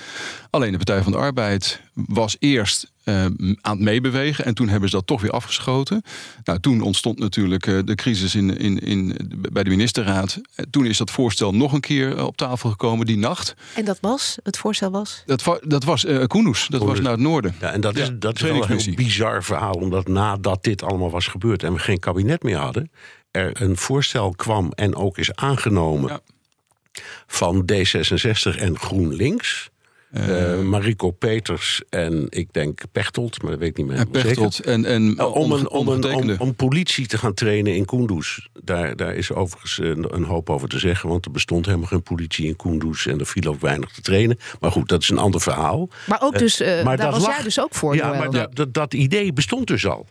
Alleen de Partij van de Arbeid was eerst uh, aan het meebewegen. En toen hebben ze dat toch weer afgeschoten. Nou, toen ontstond natuurlijk uh, de crisis in, in, in, bij de ministerraad. Toen is dat voorstel nog een keer op tafel gekomen die nacht. En dat was? Het voorstel was? Dat, dat was uh, Koenus. Dat Koenus. was naar het noorden. Ja, en dat is, ja, dat is wel een heel bizar verhaal. Omdat nadat dit allemaal was gebeurd en we geen kabinet meer hadden... er een voorstel kwam en ook is aangenomen... Ja. van D66 en GroenLinks... Uh, Mariko Peters en ik denk Pechtold, maar dat weet ik niet meer. En Pechtold en, en uh, om, een, om, een, om, om, politie te gaan trainen in Kunduz. Daar, daar is overigens een, een, hoop over te zeggen, want er bestond helemaal geen politie in Kunduz en er viel ook weinig te trainen. Maar goed, dat is een ander verhaal. Maar ook dus, uh, maar daar was lag, jij dus ook voor. Ja, maar dat, dat, dat idee bestond dus al.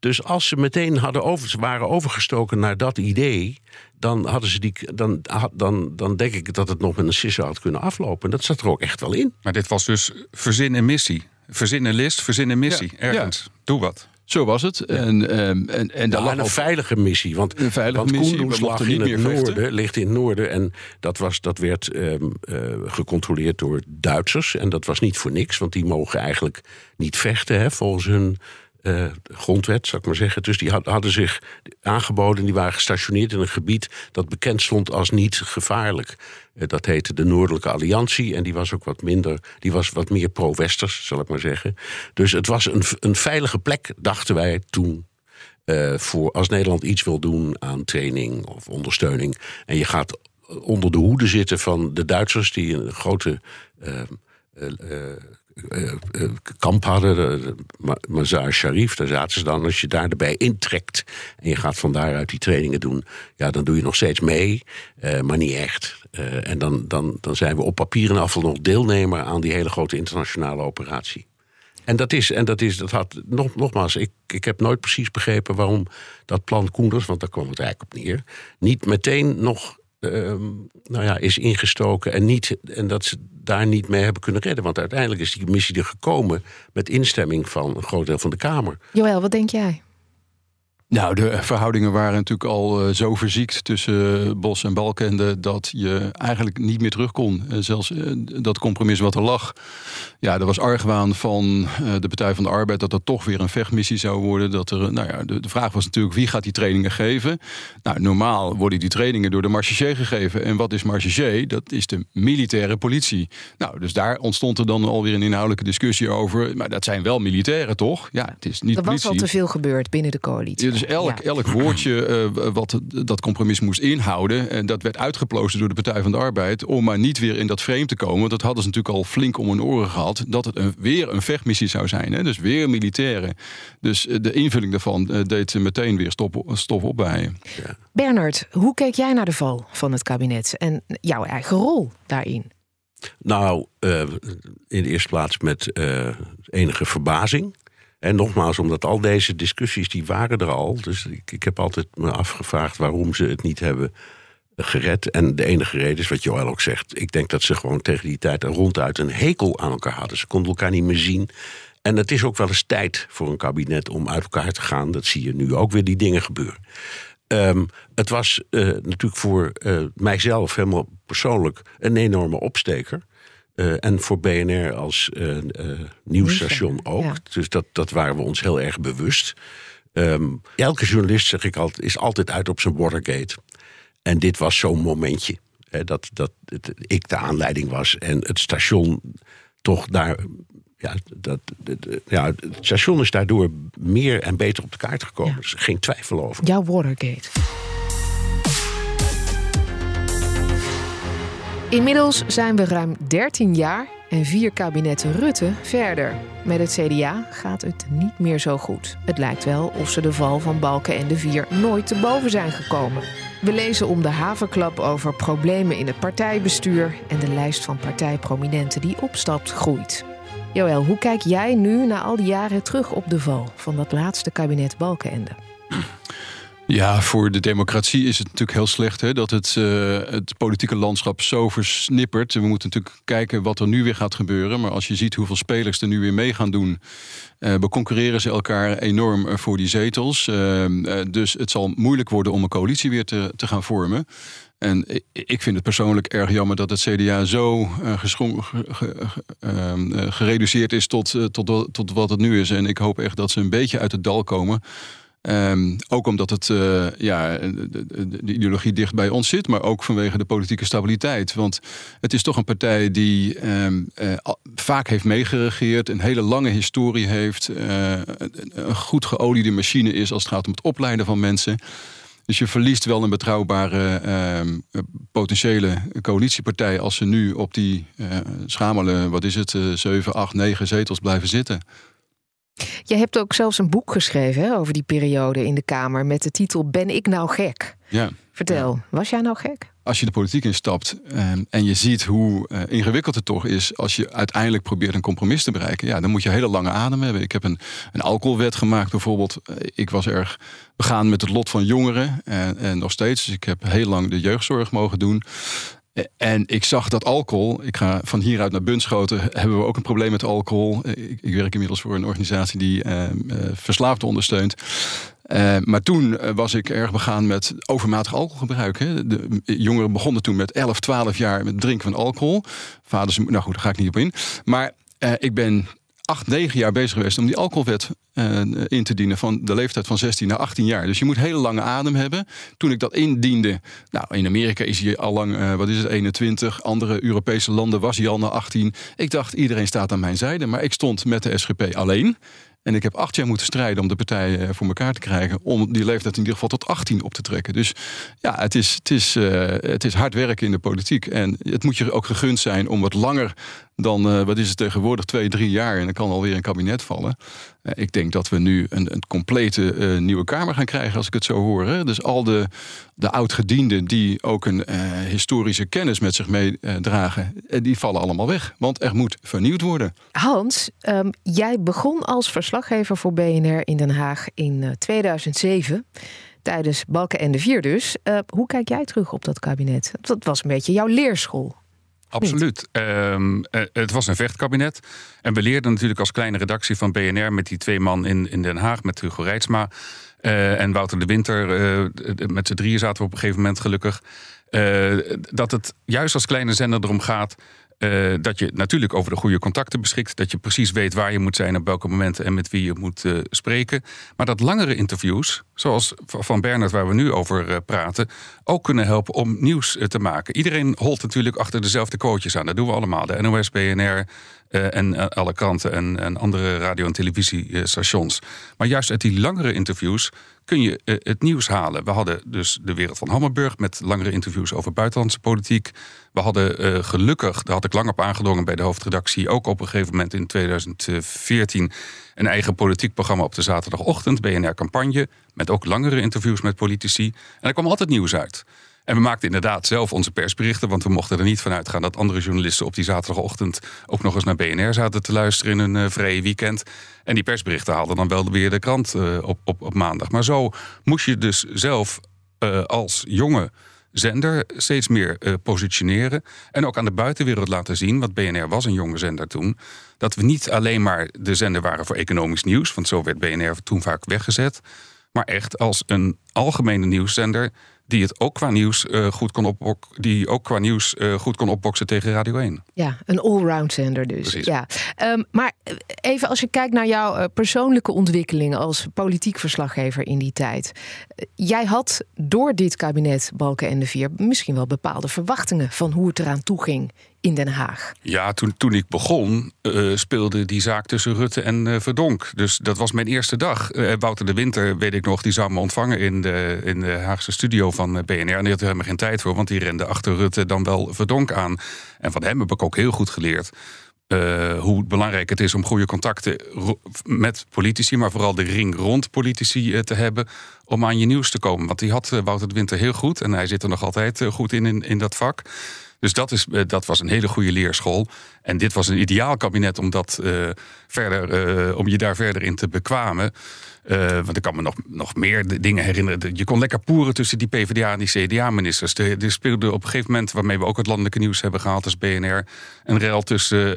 Dus als ze meteen hadden over, waren overgestoken naar dat idee, dan hadden ze die. Dan, dan, dan denk ik dat het nog met een sisser had kunnen aflopen. En dat zat er ook echt wel in. Maar dit was dus verzin en missie. Verzin een list, verzin een missie. Ja, Ergens. Ja. Doe wat. Zo was het. En, ehm, en, en daar lag een veilige missie. Want, Een veilige want missie, Kunduz we lag mochten in niet het meer vechten. noorden, ligt in het noorden. En dat, was, dat werd ehm, eh, gecontroleerd door Duitsers. En dat was niet voor niks, want die mogen eigenlijk niet vechten hè, volgens hun eh, grondwet, zou ik maar zeggen. Dus die had- hadden zich aangeboden, die waren gestationeerd in een gebied dat bekend stond als niet gevaarlijk. Eh, dat heette de Noordelijke Alliantie en die was ook wat minder, die was wat meer pro-westers, zal ik maar zeggen. Dus het was een, een veilige plek, dachten wij toen. eh, voor als Nederland iets wil doen aan training of ondersteuning. En je gaat onder de hoede zitten van de Duitsers, die een grote kamp hadden, de- de Ma- Mazar Sharif, daar zaten ze dan. Als je daar erbij intrekt en je gaat van daaruit die trainingen doen, ja, dan doe je nog steeds mee, eh, maar niet echt. Eh, en dan, dan, dan zijn we op papier in afval nog deelnemer aan die hele grote internationale operatie. En dat is, en dat is, dat had, nog, nogmaals, ik, ik heb nooit precies begrepen waarom dat plan Koenders, want daar kwam het eigenlijk op neer, niet meteen nog ehm, nou ja, is ingestoken en, niet, en dat ze daar niet mee hebben kunnen redden. Want uiteindelijk is die missie er gekomen met instemming van een groot deel van de Kamer. Joël, wat denk jij? Nou, de verhoudingen waren natuurlijk al eh, zo verziekt tussen eh, Bos en Balkende dat je eigenlijk niet meer terug kon. Eh, zelfs dat compromis wat er lag. Ja, er was argwaan van de Partij van de Arbeid dat dat toch weer een vechtmissie zou worden. Dat er, nou ja, de, de vraag was natuurlijk wie gaat die trainingen geven. Nou, normaal worden die trainingen door de marechaussee gegeven. En wat is marechaussee? Dat is de militaire politie. Nou, dus daar ontstond er dan alweer een inhoudelijke discussie over. Maar dat zijn wel militairen, toch? Ja, het is niet Er was politie. al te veel gebeurd binnen de coalitie. Ja, dus elk, Ja. elk woordje eh, wat dat compromis moest inhouden, en dat werd uitgeplozen door de Partij van de Arbeid, om maar niet weer in dat frame te komen. Want dat hadden ze natuurlijk al flink om hun oren gehad, dat het een, weer een vechtmissie zou zijn. Hè? Dus weer militairen. Dus eh, de invulling daarvan eh, deed meteen weer stop, stof opbijen. Bernard, hoe keek jij naar de val van het kabinet en jouw eigen rol daarin? Nou, eh, in de eerste plaats met eh, enige verbazing. En nogmaals, omdat al deze discussies, die waren er al. Dus ik, ik heb altijd me afgevraagd waarom ze het niet hebben gered. En de enige reden is wat Joël ook zegt. Ik denk dat ze gewoon tegen die tijd ronduit een hekel aan elkaar hadden. Ze konden elkaar niet meer zien. En het is ook wel eens tijd voor een kabinet om uit elkaar te gaan. Dat zie je nu ook weer die dingen gebeuren. Ehm, het was eh, natuurlijk voor eh, mijzelf helemaal persoonlijk een enorme opsteker. Eh, en voor BNR als eh, eh, nieuwsstation ook. Dus dat, dat waren we ons heel erg bewust. Ehm, elke journalist, zeg ik altijd, is altijd uit op zijn Watergate. En dit was zo'n momentje. Hè, dat dat het, ik de aanleiding was en het station toch daar. Ja, dat, dat- ja, het station is daardoor meer en beter op de kaart gekomen. Is geen twijfel over. Jouw Watergate. Inmiddels zijn we ruim 13 jaar en vier kabinetten Rutte verder. Met het CDA gaat het niet meer zo goed. Het lijkt wel of ze de val van Balken en de Vier nooit te boven zijn gekomen. We lezen om de haverklap over problemen in het partijbestuur en de lijst van partijprominenten die opstapt groeit. Joël, hoe kijk jij nu na al die jaren terug op de val van dat laatste kabinet Balkenende? Ja, voor de democratie is het natuurlijk heel slecht hè, dat het, eh, het politieke landschap zo versnippert. We moeten natuurlijk kijken wat er nu weer gaat gebeuren. Maar als je ziet hoeveel spelers er nu weer mee gaan doen, eh beconcurreren ze elkaar enorm eh, voor die zetels. Eh, eh, dus het zal moeilijk worden om een coalitie weer te, te gaan vormen. En ik- vind het persoonlijk erg jammer dat het CDA zo eh, ehm, eh, gereduceerd is tot, eh, tot, tot wat het nu is. En ik hoop echt dat ze een beetje uit het dal komen. Ehm, ook omdat het, eh, ja, de, de- de ideologie dicht bij ons zit, maar ook vanwege de politieke stabiliteit. Want het is toch een partij die ehm, eh, vaak heeft meegeregeerd, een hele lange historie heeft, eh, een, goed geoliede machine is als het gaat om het opleiden van mensen. Dus je verliest wel een betrouwbare ehm, eh, potentiële coalitiepartij als ze nu op die eh schamele, wat is het, eh 7, 8, 9 zetels blijven zitten. Je hebt ook zelfs een boek geschreven hè, over die periode in de Kamer met de titel Ben ik nou gek? Ja. Vertel, was jij nou gek? als je de politiek instapt ehm, en je ziet hoe eh, ingewikkeld het toch is als je uiteindelijk probeert een compromis te bereiken, ja, dan moet je een hele lange adem hebben. Ik heb een, een alcoholwet gemaakt bijvoorbeeld. Eh, Ik was erg begaan met het lot van jongeren en, en nog steeds. Dus ik heb heel lang de jeugdzorg mogen doen. En ik zag dat alcohol, ik ga van hieruit naar Bunschoten, hebben we ook een probleem met alcohol. Ik, ik werk inmiddels voor een organisatie die uh, verslaafden ondersteunt. Uh, maar toen was ik erg begaan met overmatig alcoholgebruik. Hè. De jongeren begonnen toen met 11, 12 jaar met drinken van alcohol. Vaders, nou goed, daar ga ik niet op in. Maar ik ben acht, negen jaar bezig geweest om die alcoholwet uh, in te dienen van de leeftijd van 16 naar 18 jaar. Dus je moet hele lange adem hebben. Toen ik dat indiende, nou in Amerika is hij al lang, uh, wat is het, 21. Andere Europese landen was hij al naar 18. Ik dacht, iedereen staat aan mijn zijde. Maar ik stond met de SGP alleen. En ik heb acht jaar moeten strijden om de partijen eh, voor elkaar te krijgen. Om die leeftijd in ieder geval tot 18 op te trekken. Dus ja, het is, het is, het is hard werken in de politiek. En het moet je ook gegund zijn om wat langer dan, uh, wat is het tegenwoordig, twee, drie jaar. En dan kan alweer een kabinet vallen. Uh, ik denk dat we nu een, een complete uh, nieuwe Kamer gaan krijgen, als ik het zo hoor. Dus al de, de oud-gedienden die ook een historische kennis met zich meedragen, die vallen allemaal weg. Want er moet vernieuwd worden. Hans, um, jij begon als verslaggever voor BNR in Den Haag in 2007 tijdens Balken en de Vier dus. Hoe kijk jij terug op dat kabinet? Dat was een beetje jouw leerschool. Absoluut. Um, het was een vechtkabinet. En we leerden natuurlijk als kleine redactie van BNR met die twee man in, in Den Haag, met Hugo Reitsma uh, en Wouter de Winter. Uh, met z'n drieën zaten we op een gegeven moment gelukkig. dat het juist als kleine zender erom gaat uh, dat je natuurlijk over de goede contacten beschikt. Dat je precies weet waar je moet zijn op welke momenten en met wie je moet uh, spreken. Maar dat langere interviews, zoals van Bernard waar we nu over uh, praten, ook kunnen helpen om nieuws te maken. Iedereen holt natuurlijk achter dezelfde quotejes aan. Dat doen we allemaal. De NOS, BNR, en alle kranten en, en, andere radio- en televisiestations. Maar juist uit die langere interviews kun je uh, het nieuws halen. We hadden dus de wereld van Hammerburg met langere interviews over buitenlandse politiek. We hadden gelukkig, daar had ik lang op aangedrongen bij de hoofdredactie, ook op een gegeven moment in 2014 een eigen politiek programma op de zaterdagochtend, BNR Campagne, met ook langere interviews met politici. En er kwam altijd nieuws uit. En we maakten inderdaad zelf onze persberichten, want we mochten er niet van uitgaan dat andere journalisten op die zaterdagochtend ook nog eens naar BNR zaten te luisteren in een uh, vrije weekend. En die persberichten haalden dan wel weer de krant uh, op, op, op maandag. Maar zo moest je dus zelf uh, als jonge zender steeds meer positioneren. En ook aan de buitenwereld laten zien, want BNR was een jonge zender toen, dat we niet alleen maar de zender waren voor economisch nieuws, want zo werd BNR toen vaak weggezet. Maar echt als een algemene nieuwszender die het ook qua nieuws uh, goed kon opboksen, die ook qua nieuws uh, goed kon opboksen tegen Radio 1. Ja, een allround zender dus. Precies. Ja. Um, maar even als je kijkt naar jouw persoonlijke ontwikkeling als politiek verslaggever in die tijd. Jij had door dit kabinet Balken en de Vier misschien wel bepaalde verwachtingen van hoe het eraan toe ging in Den Haag. Ja, toen, toen ik begon uh, speelde die zaak tussen Rutte en uh, Verdonk. Dus dat was mijn eerste dag. Uh, Wouter de Winter, weet ik nog, die zou me ontvangen in de, in de Haagse studio van BNR. En die had er helemaal geen tijd voor, want die rende achter Rutte dan wel Verdonk aan. En van hem heb ik ook heel goed geleerd. Hoe belangrijk het is om goede contacten met politici, maar vooral de ring rond politici te hebben om aan je nieuws te komen. Want die had Wouter de Winter heel goed en hij zit er nog altijd goed in, in, in dat vak. Dus dat, is, dat was een hele goede leerschool. En dit was een ideaal kabinet om, dat, verder, om je daar verder in te bekwamen. Want ik kan me nog, nog meer dingen herinneren. Je kon lekker poeren tussen die PvdA en die CDA-ministers. Er, speelde op een gegeven moment, waarmee we ook het landelijke nieuws hebben gehaald als BNR, een rel tussen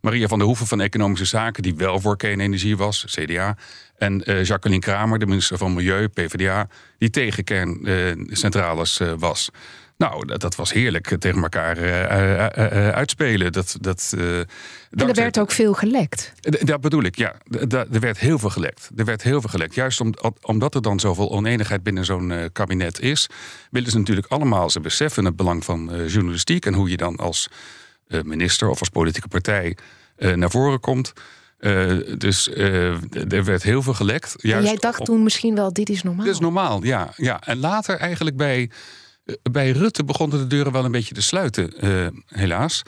Maria van der Hoeven van Economische Zaken, die wel voor kernenergie was, CDA, en Jacqueline Kramer, de minister van Milieu, PvdA, die tegen kerncentrales was. Nou, dat, dat, was heerlijk tegen elkaar uh, uh, uh, uitspelen. Dat, dat, en er werd ook veel gelekt. Dat bedoel ik, ja. Er werd heel veel gelekt. Er werd heel veel gelekt. Juist om, omdat er dan zoveel oneenigheid binnen zo'n kabinet is, willen ze natuurlijk allemaal, ze beseffen het belang van journalistiek en hoe je dan als minister of als politieke partij naar voren komt. dus er werd heel veel gelekt. Juist en jij dacht toen misschien wel, dit is normaal. Dit is normaal, ja. ja. En later eigenlijk bij bij Rutte begonnen de deuren wel een beetje te sluiten, uh, helaas.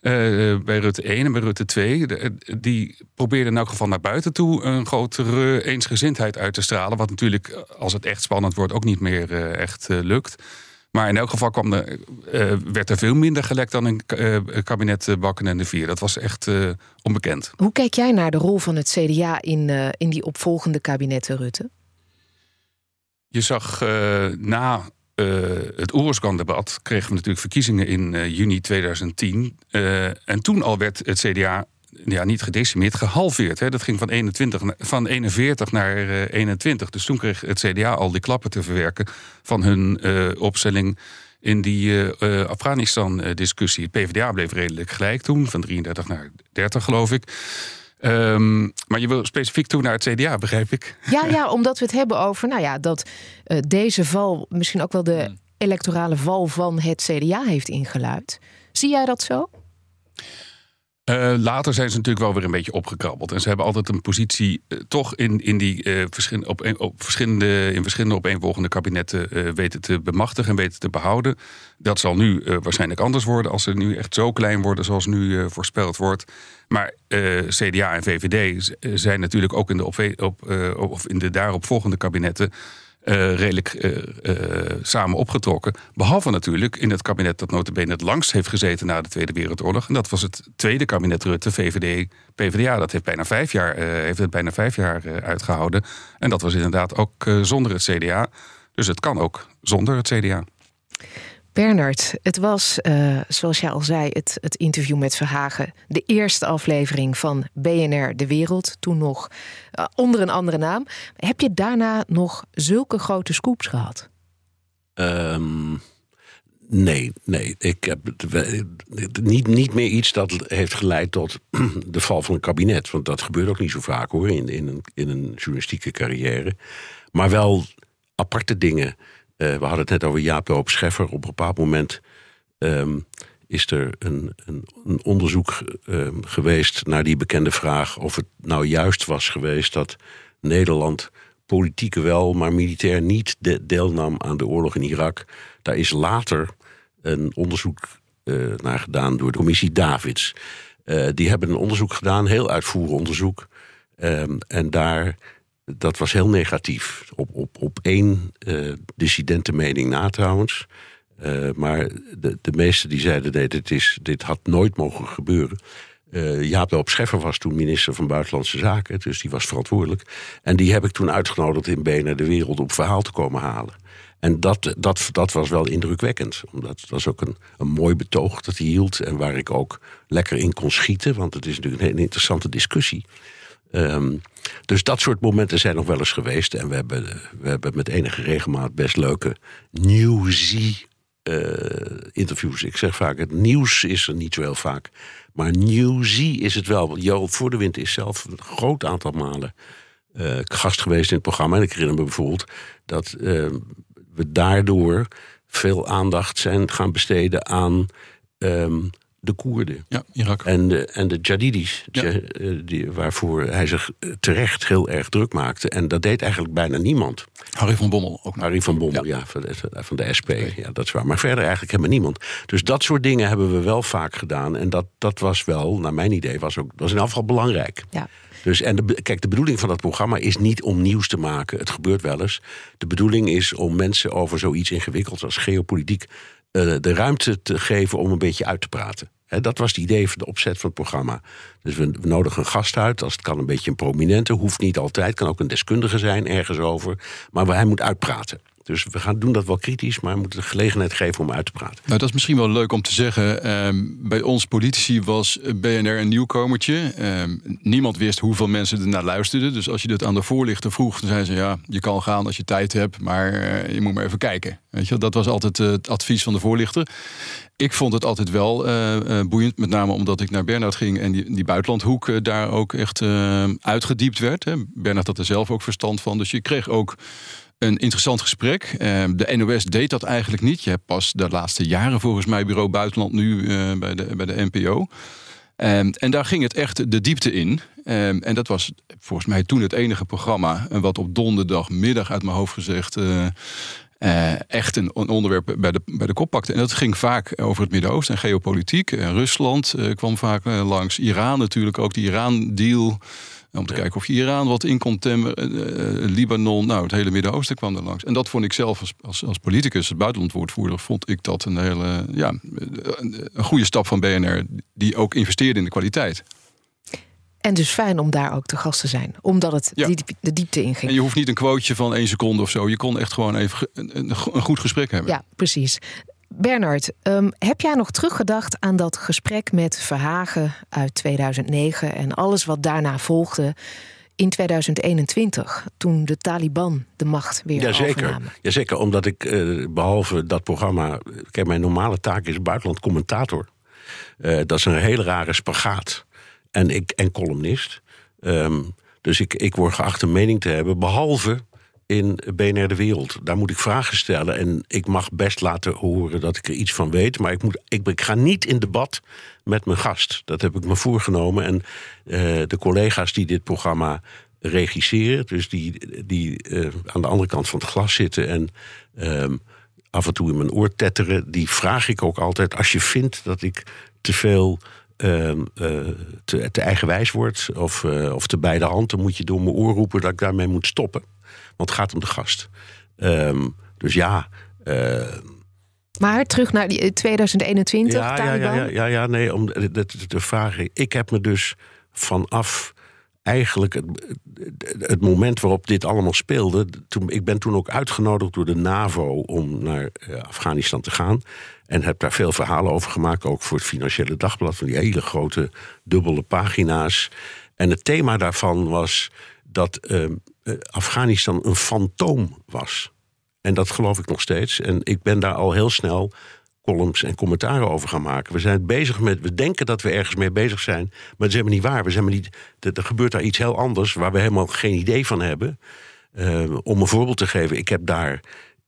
Uh, bij Rutte 1 en bij Rutte 2. De, die probeerden in elk geval naar buiten toe een grotere eensgezindheid uit te stralen. Wat natuurlijk, als het echt spannend wordt, ook niet meer uh, echt lukt. Maar in elk geval kwam er, werd er veel minder gelekt dan in kabinet Bakken en de Vier. Dat was echt onbekend. Hoe kijk jij naar de rol van het CDA in, in die opvolgende kabinetten Rutte? Je zag na uh, het Oeruzgan-debat kregen we natuurlijk verkiezingen in uh, juni 2010. Uh, en toen al werd het CDA ja, niet gedecimeerd, gehalveerd. Hè. Dat ging van, 21, van 41 naar 21. Dus toen kreeg het CDA al die klappen te verwerken van hun opstelling in die Afghanistan-discussie. Het PvdA bleef redelijk gelijk toen, van 33 naar 30 geloof ik. Um, maar je wil specifiek toe naar het CDA, begrijp ik? Ja, ja omdat we het hebben over nou ja, dat uh, deze val misschien ook wel de hmm. electorale val van het CDA heeft ingeluid. Zie jij dat zo? Uh, later zijn ze natuurlijk wel weer een beetje opgekrabbeld. En ze hebben altijd een positie uh, toch in, in, die, uh, op, op verschillende, in verschillende opeenvolgende kabinetten weten te bemachtigen en weten te behouden. Dat zal nu waarschijnlijk anders worden als ze nu echt zo klein worden zoals nu voorspeld wordt. Maar CDA en VVD zijn natuurlijk ook in de, op, op, of in de daaropvolgende kabinetten uh, redelijk uh, uh, samen opgetrokken. Behalve natuurlijk in het kabinet dat notabene het langst heeft gezeten na de Tweede Wereldoorlog. En dat was het tweede kabinet Rutte, VVD, PvdA. Dat heeft, bijna vijf jaar, heeft het bijna vijf jaar uitgehouden. En dat was inderdaad ook zonder het CDA. Dus het kan ook zonder het CDA. Bernard, het was, uh, zoals jij al zei, het, het, interview met Verhagen. De eerste aflevering van BNR De Wereld. Toen nog uh, onder een andere naam. Heb je daarna nog zulke grote scoops gehad? Um, nee, nee. Ik heb niet, niet meer iets dat heeft geleid tot de val van een kabinet. Want dat gebeurt ook niet zo vaak hoor, in, in, een, in een journalistieke carrière. Maar wel aparte dingen we hadden het net over Jaap Joop Scheffer. Op een bepaald moment um, is er een, een, onderzoek um, geweest naar die bekende vraag of het nou juist was geweest dat Nederland politiek wel, maar militair niet de deelnam aan de oorlog in Irak. Daar is later een onderzoek uh, naar gedaan door de commissie Davids. Uh, die hebben een onderzoek gedaan, heel uitvoerig onderzoek. Um, en daar dat was heel negatief. Op, op, op één uh, dissidentenmening na trouwens. Uh, maar de, de meesten die zeiden: nee, dit, is, dit had nooit mogen gebeuren. Uh, Jaap Loop Scheffer was toen minister van Buitenlandse Zaken, dus die was verantwoordelijk. En die heb ik toen uitgenodigd in BNR de Wereld om verhaal te komen halen. En dat, dat, dat was wel indrukwekkend. Omdat het was ook een, een mooi betoog dat hij hield. En waar ik ook lekker in kon schieten. Want het is natuurlijk een hele interessante discussie. Um, dus dat soort momenten zijn nog wel eens geweest. En we hebben, we hebben met enige regelmaat best leuke newsy uh, interviews. Ik zeg vaak, het nieuws is er niet zo heel vaak. Maar newsy is het wel. Jo voor de Wind is zelf een groot aantal malen uh, gast geweest in het programma. En ik herinner me bijvoorbeeld dat uh, we daardoor veel aandacht zijn gaan besteden aan um, de Koerden. Ja, Irak. En de, en de Jadidis, ja. Eh, die, waarvoor hij zich eh, terecht heel erg druk maakte. En dat deed eigenlijk bijna niemand. Harry van Bommel ook. Harry van Bommel, ja, ja van, de, van de SP. Ja, dat is waar. Maar verder eigenlijk helemaal niemand. Dus dat soort dingen hebben we wel vaak gedaan. En dat, dat was wel, naar mijn idee, was ook was in afval geval belangrijk. Ja. Dus, en de, kijk, de bedoeling van dat programma is niet om nieuws te maken. Het gebeurt wel eens. De bedoeling is om mensen over zoiets ingewikkelds als geopolitiek uh, de ruimte te geven om een beetje uit te praten. Dat was het idee van de opzet van het programma. Dus we, we nodigen een gast uit. Als het kan een beetje een prominente, hoeft niet altijd. Kan ook een deskundige zijn ergens over. Maar hij moet uitpraten. Dus we gaan doen dat wel kritisch, maar we moeten de gelegenheid geven om uit te praten. Nou, dat is misschien wel leuk om te zeggen. Ehm, bij ons politici was BNR een nieuwkomertje. Ehm, niemand wist hoeveel mensen er naar luisterden. Dus als je dat aan de voorlichter vroeg, dan zeiden ze: ja, je kan gaan als je tijd hebt, maar uh, je moet maar even kijken. Weet je, dat was altijd uh, het advies van de voorlichter. Ik vond het altijd wel uh, boeiend, met name omdat ik naar Bernard ging en die, die buitenlandhoek daar ook echt uitgediept werd. Hè. Bernard had er zelf ook verstand van. Dus je kreeg ook een interessant gesprek. de NOS deed dat eigenlijk niet. Je hebt pas de laatste jaren volgens mij Bureau Buitenland nu bij, de, bij de NPO. en daar ging het echt de diepte in. en dat was volgens mij toen het enige programma... wat op donderdagmiddag uit mijn hoofd gezegd... Uh, echt een, onderwerp bij de, bij de kop pakte. En dat ging vaak over het Midden-Oosten en geopolitiek. Rusland kwam vaak langs. Iran natuurlijk ook, die Iran-deal. Om te kijken of je Iran wat in kon temmen. Libanon, nou, het hele Midden-Oosten kwam er langs. En dat vond ik zelf als, als, als politicus, als buitenlandwoordvoerder... vond ik dat een hele, ja, een goede stap van BNR... die ook investeerde in de kwaliteit. En dus fijn om daar ook te gast te zijn, omdat het diep, de diepte inging. En je hoeft niet een quoteje van één seconde of zo. Je kon echt gewoon even een, een goed gesprek hebben. Ja, precies. Bernard, um, heb jij nog teruggedacht aan dat gesprek met Verhagen uit 2009 en alles wat daarna volgde in 2021, toen de Taliban de macht weer Jazeker. overnamen? Jazeker, omdat ik uh, behalve dat programma... Kijk, mijn normale taak is buitenland commentator. Uh, dat is een hele rare spagaat. En, ik, en columnist. Um, dus ik, ik word geacht een mening te hebben, behalve in BNR De Wereld. Daar moet ik vragen stellen en ik mag best laten horen dat ik er iets van weet. Maar ik, moet, ik, ga niet in debat met mijn gast. Dat heb ik me voorgenomen. En uh, de collega's die dit programma regisseren, dus die, die uh, aan de andere kant van het glas zitten en um, af en toe in mijn oor tetteren, die vraag ik ook altijd: als je vindt dat ik te veel. Uh, uh, te, te, eigenwijs word of, of te beide handen, moet je door mijn oor roepen dat ik daarmee moet stoppen. Want het gaat om de gast. Um, dus ja. Uh, maar terug naar die 2021, ja, ja, ja, ja, ja, ja, nee, om de, de, de vraag. Ik heb me dus vanaf eigenlijk het, het, moment waarop dit allemaal speelde. Toen, ik ben toen ook uitgenodigd door de NAVO om naar uh, Afghanistan te gaan. En heb daar veel verhalen over gemaakt, ook voor het Financiële Dagblad, van die hele grote dubbele pagina's. En het thema daarvan was dat uh, Afghanistan een fantoom was. En dat geloof ik nog steeds. En ik ben daar al heel snel columns en commentaren over gaan maken. We zijn bezig met. We denken dat we ergens mee bezig zijn. Maar dat is helemaal niet waar. We zijn maar niet, er gebeurt daar iets heel anders waar we helemaal geen idee van hebben. Uh, om een voorbeeld te geven, ik heb daar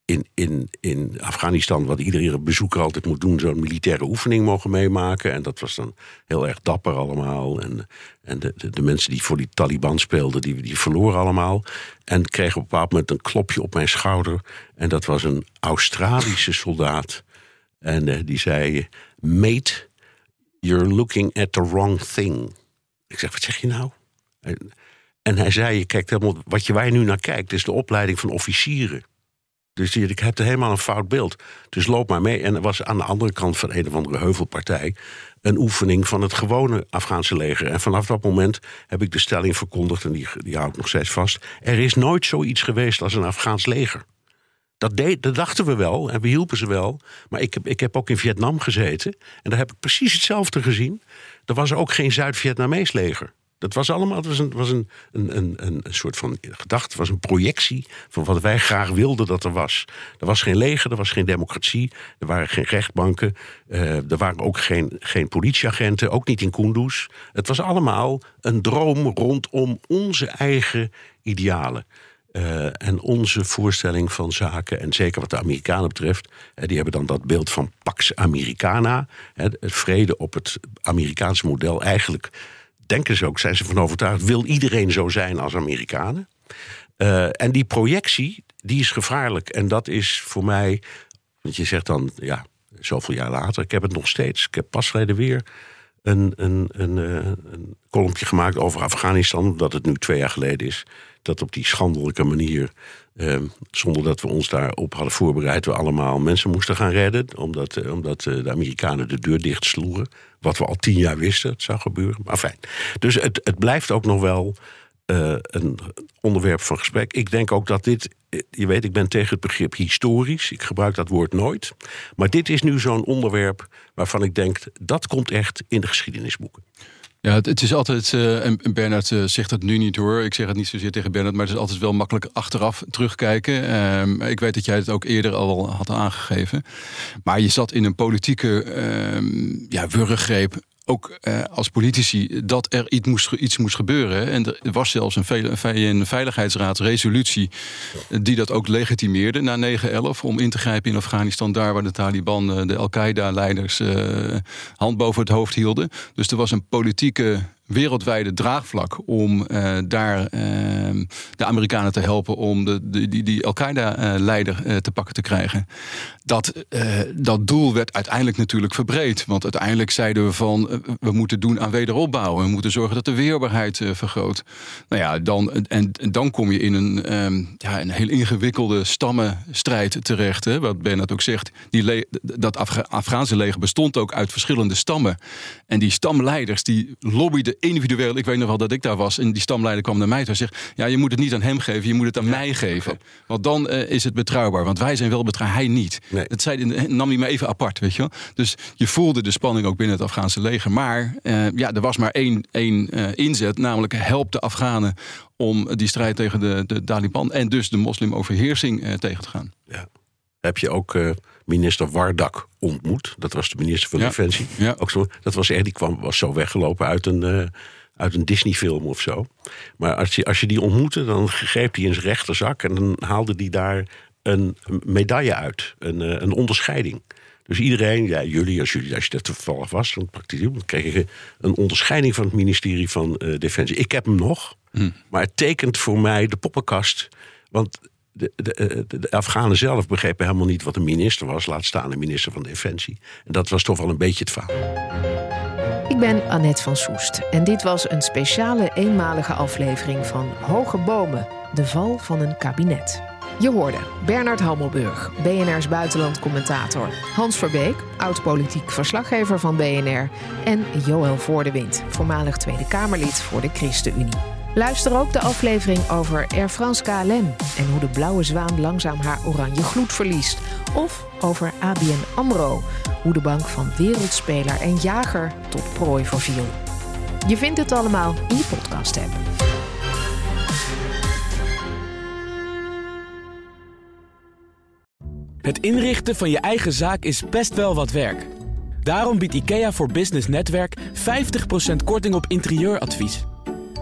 in, in, in Afghanistan, wat iedere bezoeker altijd moet doen, zo'n militaire oefening mogen meemaken. En dat was dan heel erg dapper allemaal. En, en de, de, mensen die voor die Taliban speelden, die, die verloren allemaal. En kregen op een bepaald moment een klopje op mijn schouder. En dat was een Australische soldaat. En uh, die zei: Mate, you're looking at the wrong thing. Ik zeg: Wat zeg je nou? En hij zei: Je wat je, waar nu naar kijkt, is de opleiding van officieren. Dus je hebt helemaal een fout beeld. Dus loop maar mee. En er was aan de andere kant van een of andere heuvelpartij een oefening van het gewone Afghaanse leger. En vanaf dat moment heb ik de stelling verkondigd, en die, die hou ik nog steeds vast. Er is nooit zoiets geweest als een Afghaans leger. Dat, deed, dat dachten we wel en we hielpen ze wel. Maar ik heb, ik heb ook in Vietnam gezeten. En daar heb ik precies hetzelfde gezien. Er was ook geen Zuid-Vietnamees leger. Dat was allemaal, het was een, was een, een, een, een soort van gedachte, was een projectie van wat wij graag wilden dat er was. Er was geen leger, er was geen democratie, er waren geen rechtbanken, uh, er waren ook geen, geen politieagenten, ook niet in Kunduz. Het was allemaal een droom rondom onze eigen idealen. Uh, en onze voorstelling van zaken, en zeker wat de Amerikanen betreft, die hebben dan dat beeld van Pax Americana, het vrede op het Amerikaanse model eigenlijk denken ze ook, zijn ze van overtuigd, wil iedereen zo zijn als Amerikanen. Uh, en die projectie, die is gevaarlijk. En dat is voor mij, want je zegt dan, ja, zoveel jaar later, ik heb het nog steeds. Ik heb pas geleden weer een, een, een, een kolompje gemaakt over Afghanistan, dat het nu twee jaar geleden is. Dat op die schandelijke manier, eh, zonder dat we ons daarop hadden voorbereid, we allemaal mensen moesten gaan redden. Omdat, eh, omdat de Amerikanen de deur dicht sloegen. Wat we al tien jaar wisten, het zou gebeuren. Maar fijn. Dus het, het blijft ook nog wel uh, een onderwerp van gesprek. Ik denk ook dat dit. Je weet, ik ben tegen het begrip historisch. Ik gebruik dat woord nooit. Maar dit is nu zo'n onderwerp waarvan ik denk dat komt echt in de geschiedenisboeken. Ja, het, is altijd, uh, en Bernard uh, zegt het nu niet hoor, ik zeg het niet zozeer tegen Bernard, maar het is altijd wel makkelijk achteraf terugkijken. Um, ik weet dat jij het ook eerder al had aangegeven. Maar je zat in een politieke um, ja, wurggreep ook eh, als politici dat er iets moest, iets moest gebeuren. En er was zelfs een, een veiligheidsraadsresolutie die dat ook legitimeerde na 9-11 om in te grijpen in Afghanistan, daar waar de Taliban de Al-Qaeda-leiders hand boven het hoofd hielden. Dus er was een politieke wereldwijde draagvlak om uh, daar uh, de Amerikanen te helpen om de, die, die Al-Qaeda-leider uh, te pakken te krijgen. Dat, dat doel werd uiteindelijk natuurlijk verbreed. Want uiteindelijk zeiden we van we moeten doen aan wederopbouw. We moeten zorgen dat de weerbaarheid vergroot. Nou ja, dan, en, dan kom je in een, um, ja, een heel ingewikkelde stammenstrijd terecht. Hè, wat Bernard ook zegt. Die dat Afghaanse leger bestond ook uit verschillende stammen. En die stamleiders die lobbyden individueel. Ik weet nog wel dat ik daar was en die stamleider kwam naar mij toe en zegt: Ja, je moet het niet aan hem geven, je moet het aan mij geven. Want dan uh, is het betrouwbaar. Want wij zijn wel betrouwbaar, hij niet. Dat zei, nam hij me even apart, weet je wel. Dus je voelde de spanning ook binnen het Afghaanse leger. Maar uh, ja, er was maar één, één uh, inzet, namelijk help de Afghanen om die strijd tegen de, de Taliban en dus de moslimoverheersing tegen te gaan. Ja. Heb je ook minister Wardak ontmoet. Dat was de minister van Ja. Defensie. Ja. Ook zo, dat was echt, die kwam, was zo weggelopen uit een, eh, uit een Disney-film of zo. Maar als je, als je die ontmoette, dan greep hij in zijn rechterzak en dan haalde hij daar een medaille uit, een, eh, een onderscheiding. Dus iedereen, ja, jullie, als, jullie, als je dat toevallig was, dan, kreeg je een onderscheiding van het ministerie van eh, Defensie. Ik heb hem nog, maar het tekent voor mij de poppenkast. Want de, de, de, de Afghanen zelf begrepen helemaal niet wat een minister was, laat staan een minister van Defensie. En dat was toch wel een beetje het verhaal. Ik ben Annette van Soest en dit was een speciale eenmalige aflevering van Hoge Bomen, de val van een kabinet. Je hoorde Bernard Hammelburg, BNR's buitenlandcommentator, Hans Verbeek, oud-politiek verslaggever van BNR en Joël Voordewind, voormalig Tweede Kamerlid voor de ChristenUnie. Luister ook de aflevering over Air France KLM en hoe de blauwe zwaan langzaam haar oranje gloed verliest. Of over ABN AMRO, hoe de bank van wereldspeler en jager tot prooi verviel. Je vindt het allemaal in je podcast-app. Het inrichten van je eigen zaak is best wel wat werk. Daarom biedt IKEA voor Business Netwerk 50% korting op interieuradvies.